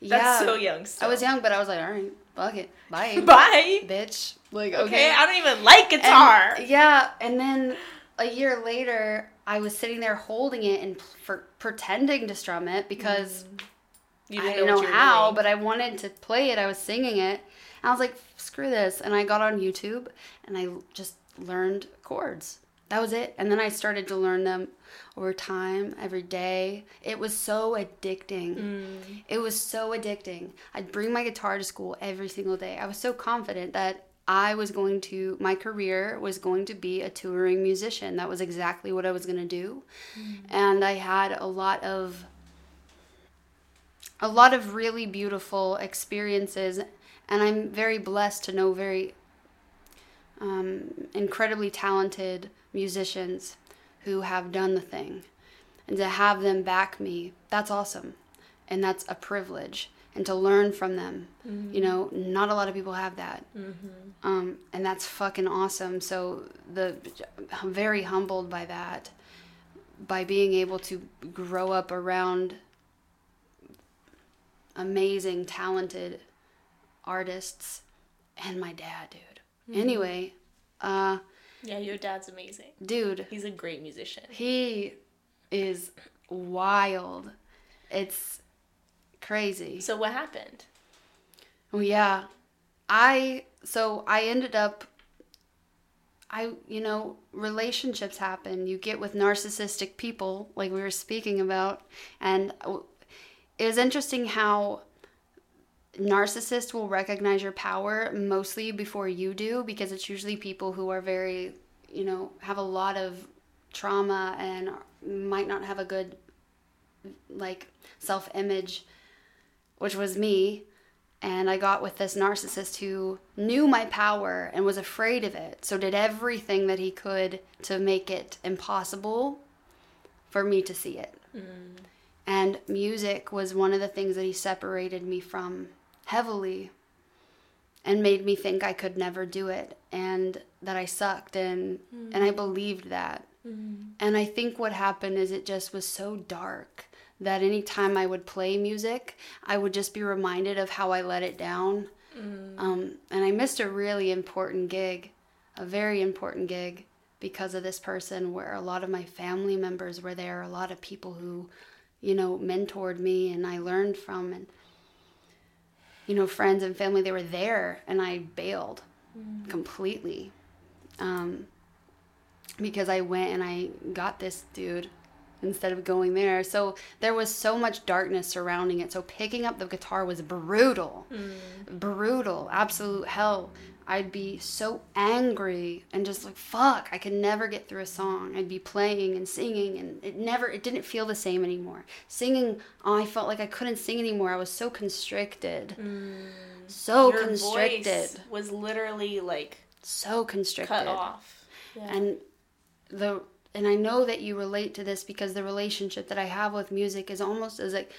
Yeah. That's so young. I was young, but I was like, all right, fuck it. Bye. *laughs* Bye. Bitch. Like, Okay, I don't even like And- guitar. yeah, and then a year later, I was sitting there holding it and for pretending to strum it because you I didn't know, know, what you were how, doing. but I wanted to play it. I was singing it, I was like, "Screw this!" And I got on YouTube and I just learned chords. That was it. And then I started to learn them over time, every day. It was so addicting. Mm. It was so addicting. I'd bring my guitar to school every single day. I was so confident that I was going to, my career was going to be a touring musician. That was exactly what I was going to do. And I had a lot of, a lot of really beautiful experiences. And I'm very blessed to know very um, incredibly talented musicians who have done the thing. And to have them back me, that's awesome. And that's a privilege. and to learn from them. Mm-hmm. You know, not a lot of people have that. Um, and that's fucking awesome. So the I'm very humbled by that, by being able to grow up around amazing, talented artists, and my dad, dude. Anyway, uh, Yeah, your dad's amazing. dude, He's a great musician. he is wild. It's crazy. So what happened? Oh yeah. I so I ended up I you know, relationships happen. You get with narcissistic people like we were speaking about and it was interesting how narcissists will recognize your power mostly before you do because it's usually people who are very, you know, have a lot of trauma and might not have a good like self-image which was me and I got with this narcissist who knew my power and was afraid of it. So did everything that he could to make it impossible for me to see it. Mm. And music was one of the things that he separated me from heavily and made me think I could never do it and that I sucked and mm-hmm. and I believed that. Mm-hmm. And I think what happened is it just was so dark that anytime I would play music, I would just be reminded of how I let it down. Mm. Um, and I missed a really important gig, a very important gig because of this person where a lot of my family members were there, a lot of people who, you know, mentored me and I learned from and you know, friends and family they were there and I bailed completely. Um, because I went and I got this dude instead of going there. So there was so much darkness surrounding it. So picking up the guitar was brutal. Mm. Brutal. Absolute hell. I'd be so angry and just like fuck, I could never get through a song. I'd be playing and singing and it never it didn't feel the same anymore. Singing, oh, I felt like I couldn't sing anymore. I was so constricted. Mm. So Your constricted. voice was literally like So constricted cut off. Yeah. and the and I know that you relate to this because the relationship that I have with music is almost as like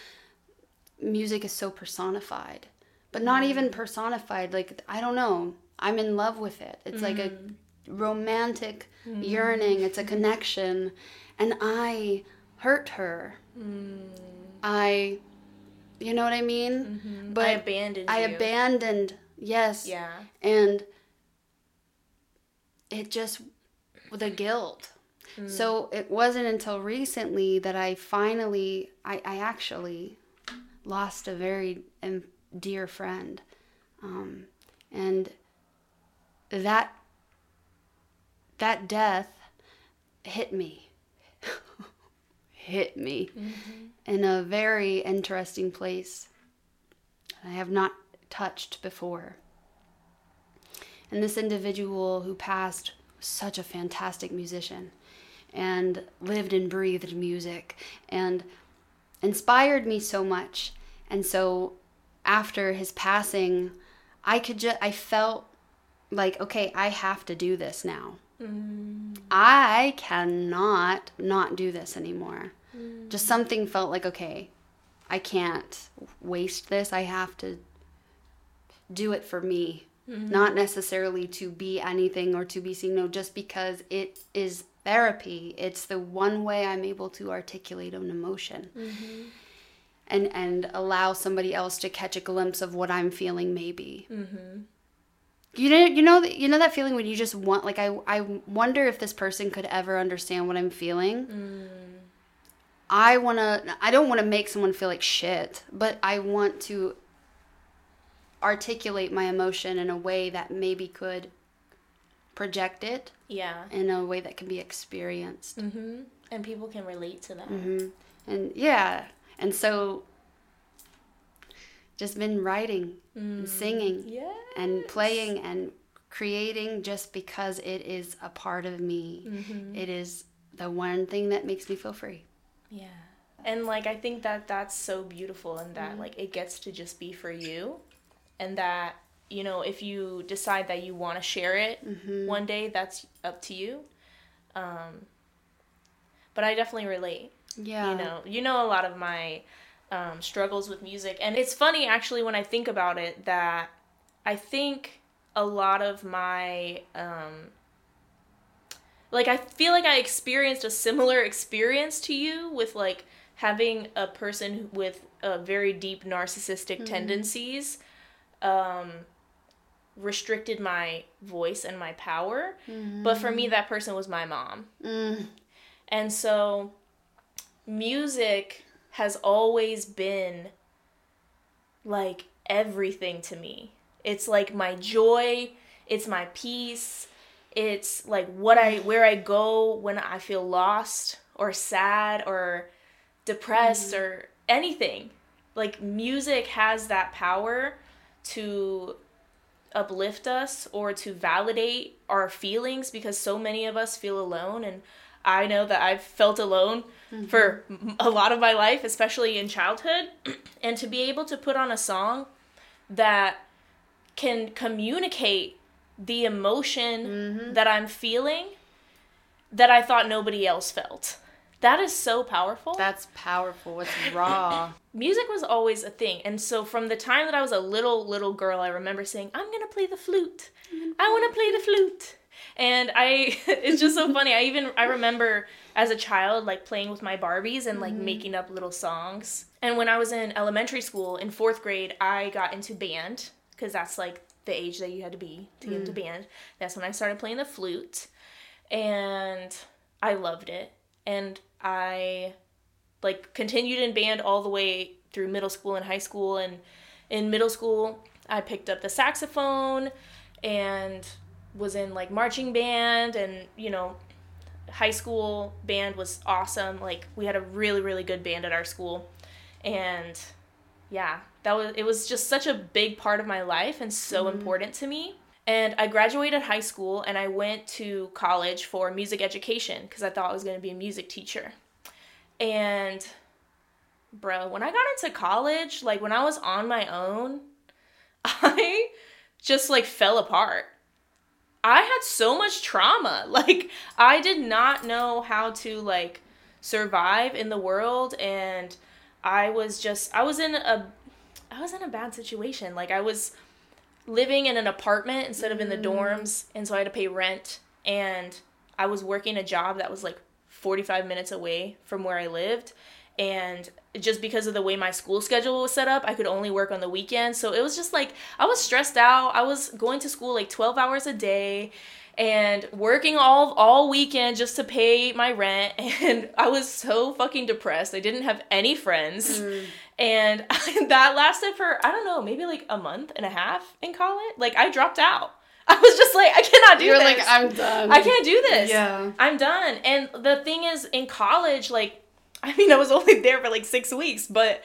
music is so personified but not mm-hmm. even personified like I don't know I'm in love with it. It's like a mm-hmm. romantic mm-hmm. yearning it's a connection and I hurt her. Mm. I you know what I mean? But I abandoned I you. abandoned yes. Yeah. and it just the guilt so it wasn't until recently that i finally i, I actually lost a very dear friend. Um, and that that death hit me. *laughs* Hit me in a very interesting place i have not touched before. And this individual who passed was such a fantastic musician and lived and breathed music and inspired me so much. And so after his passing, I could just, I felt like, okay, I have to do this now. Mm. I cannot not do this anymore. Mm. Just something felt like, okay, I can't waste this. I have to do it for me, mm. not necessarily to be anything or to be seen. No, just because it is therapy. It's the one way I'm able to articulate an emotion. Mm-hmm. And, and allow somebody else to catch a glimpse of what I'm feeling maybe mm-hmm. you know you know that you know that feeling when you just want like I I wonder if this person could ever understand what I'm feeling. Mm. I want to I don't want to make someone feel like shit, but I want to articulate my emotion in a way that maybe could project it Yeah. in a way that can be experienced. Mm-hmm. And people can relate to that. hmm And yeah, and so just been writing and singing Yeah. and playing and creating just because it is a part of me. It is the one thing that makes me feel free. Yeah. And like I think that that's so beautiful and that like it gets to just be for you and that you know if you decide that you want to share it one day that's up to you. Um but I definitely relate. Yeah. You know, you know a lot of my um, struggles with music. And it's funny, actually, when I think about it, that I think a lot of my. Um, like, I feel like I experienced a similar *laughs* experience to you with, like, having a person with a very deep narcissistic mm-hmm. tendencies um, restricted my voice and my power. Mm-hmm. But for me, that person was my mom. Mm. And so, music has always been like everything to me. It's like my joy, it's my peace, it's like what I where I go when I feel lost or sad or depressed mm-hmm. or anything. Like music has that power to uplift us or to validate our feelings because so many of us feel alone and I know that I've felt alone mm-hmm. for a lot of my life, especially in childhood. *clears throat* and to be able to put on a song that can communicate the emotion mm-hmm. that I'm feeling that I thought nobody else felt. That is so powerful. That's powerful. It's raw. *coughs* Music was always a thing. And so from the time that I was a little, little girl, I remember saying, I'm going to play the flute. I want to play the flute and i *laughs* it's just so funny i even i remember as a child like playing with my barbies and like mm-hmm. making up little songs and when i was in elementary school in fourth grade i got into band because that's like the age that you had to be to get mm. into band that's when i started playing the flute and i loved it and i like continued in band all the way through middle school and high school. And in middle school i picked up the saxophone and was in like marching band. And you know high school band was awesome. Like we had a really really good band at our school. And yeah that was it was just such a big part of my life and so mm-hmm. important to me and i graduated high school and i went to college for music education because i thought i was going to be a music teacher and bro when i got into college like when i was on my own *laughs* i just like fell apart I had so much trauma. *laughs* Like I did not know how to like survive in the world and I was just I was in a I was in a bad situation. Like I was living in an apartment instead of in the mm. dorms and so I had to pay rent and I was working a job that was like 45 minutes away from where I lived and just because of the way my school schedule was set up, I could only work on the weekends. So it was just like I was stressed out. I was going to school like 12 hours a day and working all all weekend just to pay my rent *laughs* and I was so fucking depressed. I didn't have any friends. Mm. And *laughs* that lasted for I don't know, maybe like a month and a half in college. Like I dropped out. *laughs* I was just like, I cannot do You're this. like, I'm done. I can't do this. Yeah. I'm done. And the thing is, in college, like, *laughs* I mean, I was only there for like six weeks, but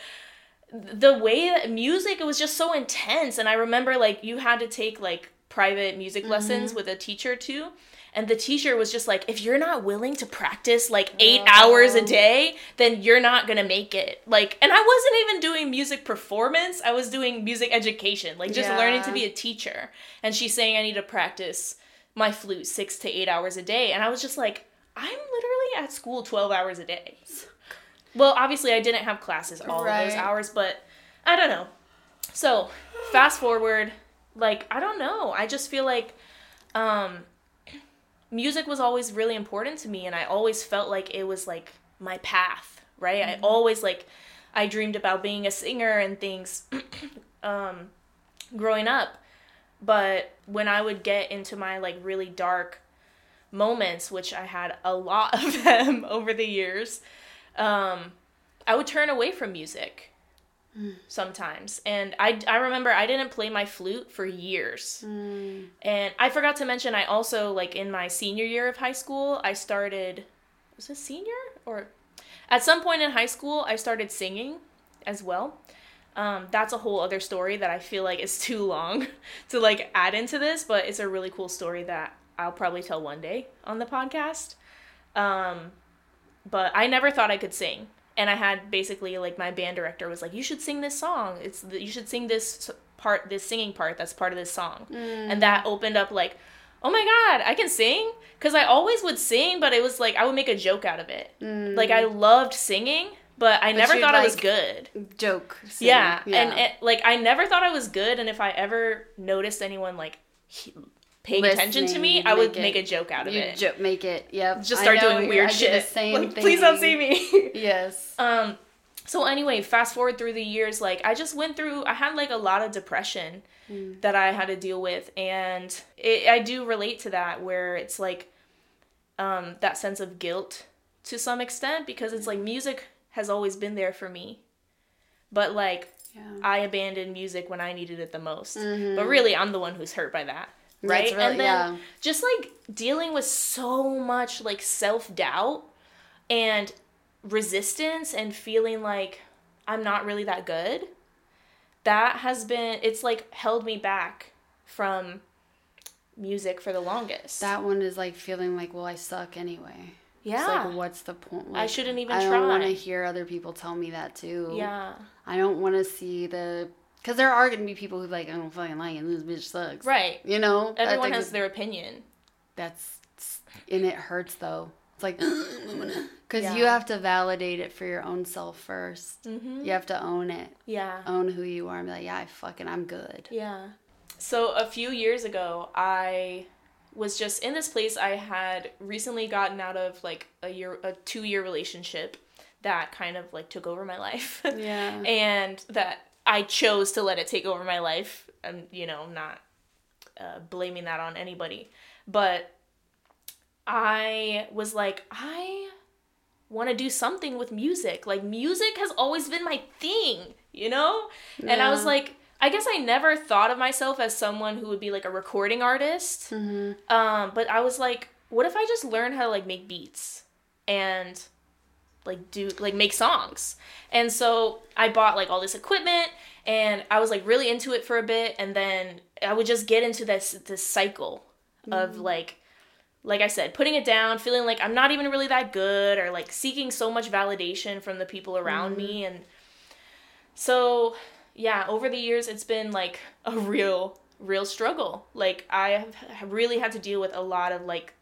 the way that music, it was just so intense. And I remember like you had to take like private music mm-hmm. lessons with a teacher too. And the teacher was just like, if you're not willing to practice like eight oh. hours a day, then you're not gonna make it. Like, and I wasn't even doing music performance, I was doing music education, like just yeah. learning to be a teacher. And she's saying I need to practice my flute six to eight hours a day. And I was just like, I'm literally at school 12 hours a day. Well, obviously, I didn't have classes all right. those hours, but I don't know. So, fast forward, like, I don't know. I just feel like um, music was always really important to me, and I always felt like it was like my path, right? Mm-hmm. I always like, I dreamed about being a singer and things *clears throat* um, growing up. But when I would get into my like really dark moments, which I had a lot *laughs* of them over the years, um, I would turn away from music mm. sometimes. And I, I remember I didn't play my flute for years. Mm. And I forgot to mention, I also, like, in my senior year of high school, I started, was it senior? Or at some point in high school, I started singing as well. Um, that's a whole other story that I feel like is *laughs* too long to like add into this, but it's a really cool story that I'll probably tell one day on the podcast. Um, but I never thought I could sing. And I had basically like my band director was like, "You should sing this song. It's the, you should sing this part, this singing part that's part of this song." Mm. And that opened up like, "Oh my god, I can sing!" Because I always would sing, but it was like I would make a joke out of it. Mm. Like I loved singing, but I never you'd, thought I was good. Joke. sing. Yeah, and it, like I never thought I was good, and if I ever noticed anyone like he, paying attention to me, I would make make a joke out of it. jo- make it. Yep. Just start know, doing weird shit. Same like, *laughs* thing. please don't see me. *laughs* Yes. um. So anyway, fast forward through the years, like I just went through. I had like a lot of depression Mm. that I had to deal with, and it, I do relate to that, where it's like, um, that sense of guilt to some extent because it's like music has always been there for me, but like Yeah. I abandoned music when I needed it the most. Mhm. But really, I'm the one who's hurt by that. Right? Really- and then yeah. just like dealing with so much like self doubt and resistance and feeling like I'm not really that good, that has been, it's like held me back from music for the longest. That one is like feeling like, well, I suck anyway. yeah. It's like, what's the point? I shouldn't even I try. I don't want to hear other people tell me that too. yeah. I don't want to see the. Because there are going to be people who like, I don't fucking like it. This bitch sucks. Right. You know? Everyone has their opinion. That's. And it hurts though. It's like. *clears throat* Because you have to validate it for your own self 1st Mm-hmm. You have to own it. Yeah. Own who you are and be like, yeah, I fucking, I'm good. Yeah. So a few years ago, I was just in this place. I had recently gotten out of like a year, a two year relationship that kind of like took over my life. Yeah. *laughs* and that I chose to let it take over my life. And, you know, not uh, blaming that on anybody. But I was like, I want to do something with music. Like, music has always been my thing, you know? And I was like, I guess I never thought of myself as someone who would be like a recording artist. hmm Um, but I was like, what if I just learn how to like make beats and like do like make songs? And so I bought like all this equipment and I was like really into it for a bit and then I would just get into this this cycle of mm. like like I said, putting it down, feeling like I'm not even really that good or like seeking so much validation from the people around me mm-hmm. and so yeah, over the years it's been like a real real struggle. Like I have have really had to deal with a lot of like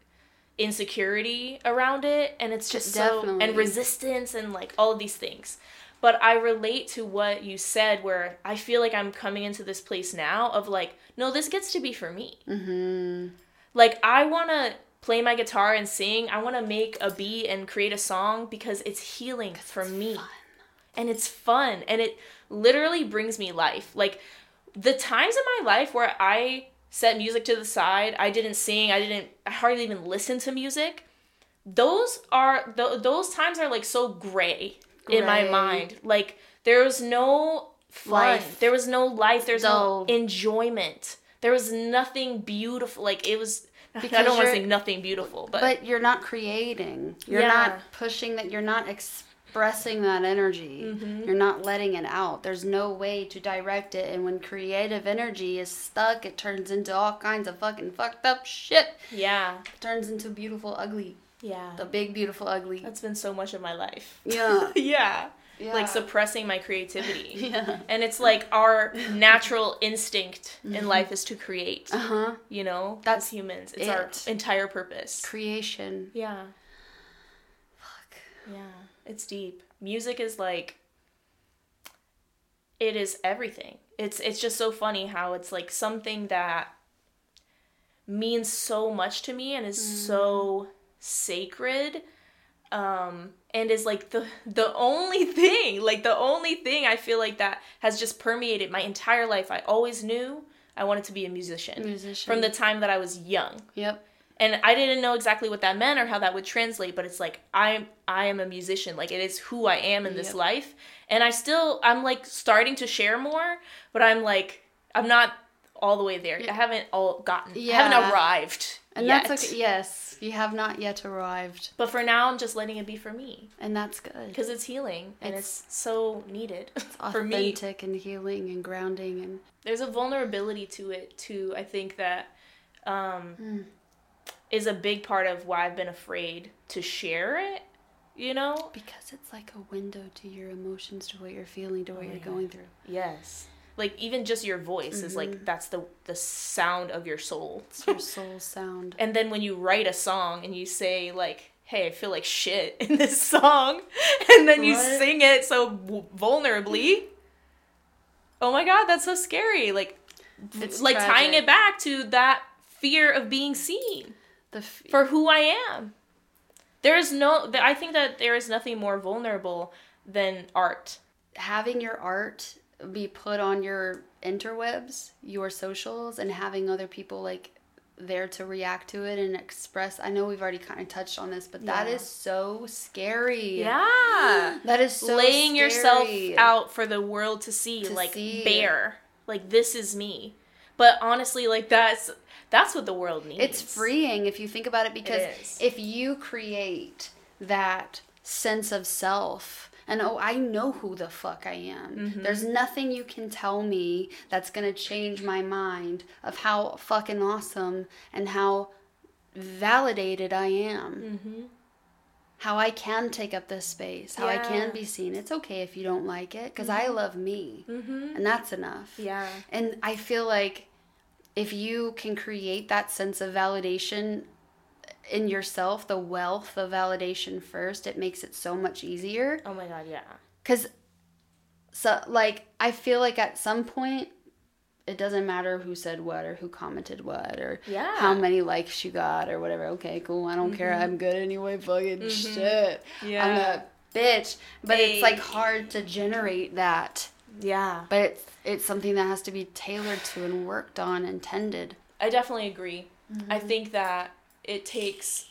insecurity around it and it's just so and resistance and like all of these things. But I relate to what you said where I feel like I'm coming into this place now of like no, this gets to be for me. hmm Like I want to play my guitar and sing. I want to make a beat and create a song because it's healing for me. And it's fun and it literally brings me life. Like the times in my life where I set music to the side, I didn't sing, I didn't I hardly even listen to music. Those are th- those times are like so gray, in my mind. Like there was no fun. Life. There was no life. There's no enjoyment. There was nothing beautiful. Like it was. I Because don't want to say nothing beautiful, but, But you're not creating. You're Yeah. not pushing that. You're not expressing that energy. Mm-hmm. You're not letting it out. There's no way to direct it. And when creative energy is stuck, it turns into all kinds of fucking fucked up shit. yeah, It turns into beautiful ugly. yeah. The big beautiful ugly. That's been so much of my life. Yeah. *laughs* yeah. yeah. Like suppressing my creativity. *laughs* Yeah. And it's like our natural instinct in life is to create. Uh huh. You know, That's humans, it's our entire purpose. Creation. Yeah. Fuck. Yeah, it's deep. Music is like it is everything. It's it's just so funny how it's like something that means so much to me and is so sacred um and is like the the only thing like the only thing i feel like that has just permeated my entire life i always knew i wanted to be a musician, Musician. from the time that i was young Yep. And I didn't know exactly what that meant or how that would translate, but it's like i'm I am a musician, like it is who I am in this Yep. life, and I still I'm like starting to share more, but I'm like I'm not all the way there. I haven't all gotten, I haven't arrived And yet. that's okay. Yes, you have not yet arrived, But for now, I'm just letting it be for me and that's good. because it's healing and it's, so needed It's *laughs* for me. authentic and healing and grounding and There's a vulnerability to it too. I think that um, Mm. Is a big part of why I've been afraid to share it. You know, because it's like a window to your emotions, to what you're feeling, to what Oh, you're going through. Yes. Like even just your voice is like mm-hmm. that's the the sound of your soul. It's your soul sound. And then when you write a song and you say like, hey, I feel like shit *laughs* in this song, *laughs* and then you What? sing it so w- vulnerably. Oh my god, that's so scary. Like, It's like tying it back to that fear of being seen The f- for who I am. There is no. I think that there is nothing more vulnerable than art. having your art be put on your interwebs, your socials, and having other people like there to react to it and express. I know we've already kind of touched on this, but that Yeah. is so scary. Yeah. *gasps* That is so laying yourself out for the world to see To like see. bare like this is me but honestly like that's that's what the world needs It's freeing if you think about it because is. if you create that sense of self and oh, I know who the fuck I am. Mm-hmm. There's nothing you can tell me that's gonna change my mind of how fucking awesome and how validated I am. Mm-hmm. How I can take up this space, how I can be seen. It's okay if you don't like it because I love me, mm-hmm. and that's enough. yeah And I feel like if you can create that sense of validation in yourself, the wealth of validation first, it makes it so much easier. oh my god yeah Cause so like I feel like at some point it doesn't matter who said what or who commented what or Yeah. how many likes you got or whatever. Okay, cool. I don't care. Mm-hmm. I'm good anyway. Fucking mm-hmm. shit. Yeah. I'm a bitch. But it's like hard to generate that. Yeah. But it's it's something that has to be tailored to and worked on and tended. i definitely agree. I think that it takes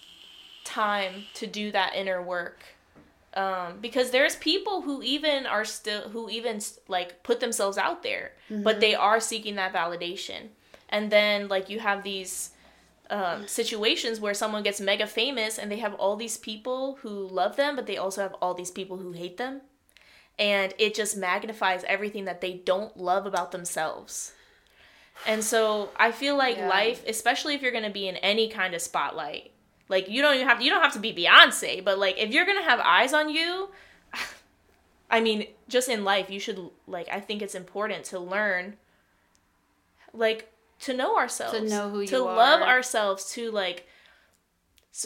time to do that inner work um, because there's people who even are still who even like put themselves out there but they are seeking that validation. And then like you have these um, situations where someone gets mega famous and they have all these people who love them but they also have all these people who hate them and it just magnifies everything that they don't love about themselves and so i feel like Yeah. life especially if you're going to be in any kind of spotlight like you don't even have you don't have to be beyonce but like if you're going to have eyes on you *sighs* i mean just in life you should like i think it's important to learn like to know ourselves To know who you are to you love are. ourselves to like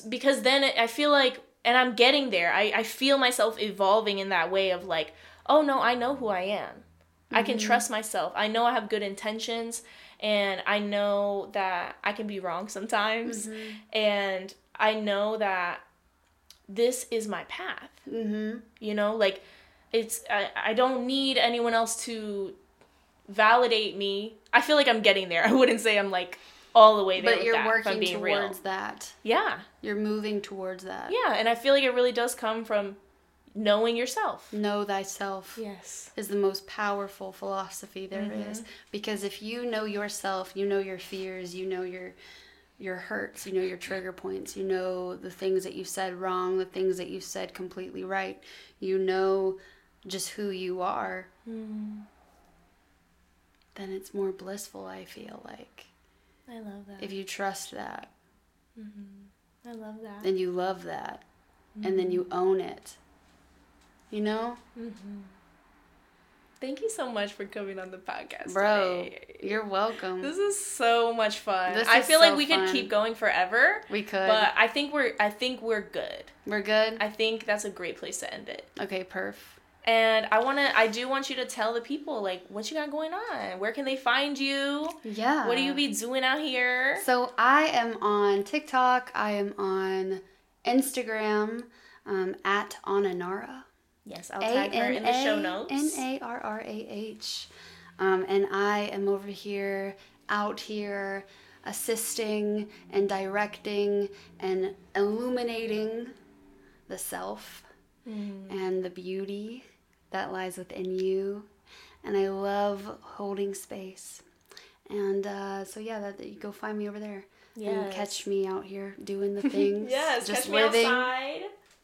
because then it, i feel like and i'm getting there. I, I feel myself evolving in that way of like oh no i know who i am. I can trust myself. I know i have good intentions and i know that i can be wrong sometimes and i know that this is my path. Mm-hmm. you know like it's I, I don't need anyone else to validate me. I feel like i'm getting there. *laughs* I wouldn't say i'm like all the way there But you're that, working being towards real. that. yeah You're moving towards that. yeah and i feel like it really does come from knowing yourself Know thyself. yes is the most powerful philosophy there is Mm-hmm. because if you know yourself you know your fears you know your your hurts you know your trigger points you know the things that you said wrong the things that you said completely right you know just who you are Mm. then it's more blissful i feel like i love that. If you trust that. Mm-hmm. i love that. Then you love that. And then you own it. You know? Thank you so much for coming on the podcast bro today. you're welcome. This is so much fun. This i feel like so we could keep going forever we could. but i think we're i think we're good. We're good? I think that's a great place to end it. Okay perf And I want to I do want you to tell the people like what you got going on. Where can they find you? yeah What do you be doing out here? So I am on TikTok. I am on Instagram um, at Ananarrah. Yes, I'll tag her in the show notes. N A R R A H. Um, and I am over here, out here, assisting and directing and illuminating the self Mm-hmm. and the beauty that lies within you. And I love holding space. And uh, so, yeah, that, that you go find me over there and catch me out here doing the *laughs* things. yes, just catch me living. outside.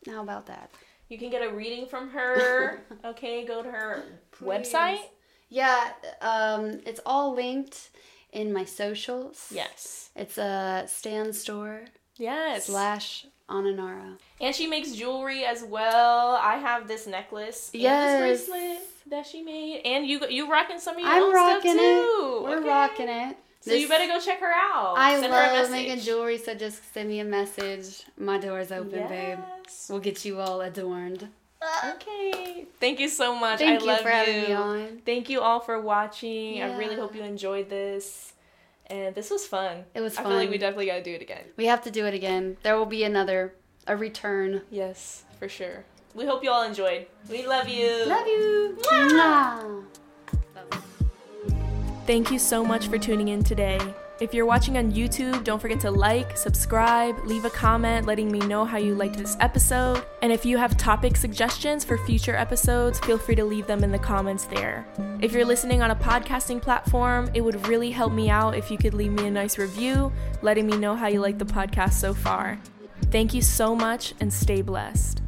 How about that? You can get a reading from her. *laughs* okay, go to her website. Yeah, um, it's all linked in my socials. Yes. It's a Stan store Yes. slash Ananarrah. and she makes jewelry as well. I have this necklace and Yes. this bracelet that she made, and you you rocking some of your I'm own rocking stuff it. too. We're Okay. rocking it. So you better go check her out. I Send her a love making jewelry, so just send me a message. My door's open, babe. We'll get you all adorned. Okay. Thank you so much. Thank I you love for having me on. Thank you all for watching. I really hope you enjoyed this. And this was fun. It was fun. I feel like we definitely gotta do it again. We have to do it again. There will be another, a return. Yes, for sure. We hope you all enjoyed. We love you. Love you. Mwah. Thank you so much for tuning in today. If you're watching on YouTube, don't forget to like, subscribe, leave a comment letting me know how you liked this episode. And if you have topic suggestions for future episodes, feel free to leave them in the comments there. If you're listening on a podcasting platform, it would really help me out if you could leave me a nice review letting me know how you like the podcast so far. Thank you so much and stay blessed.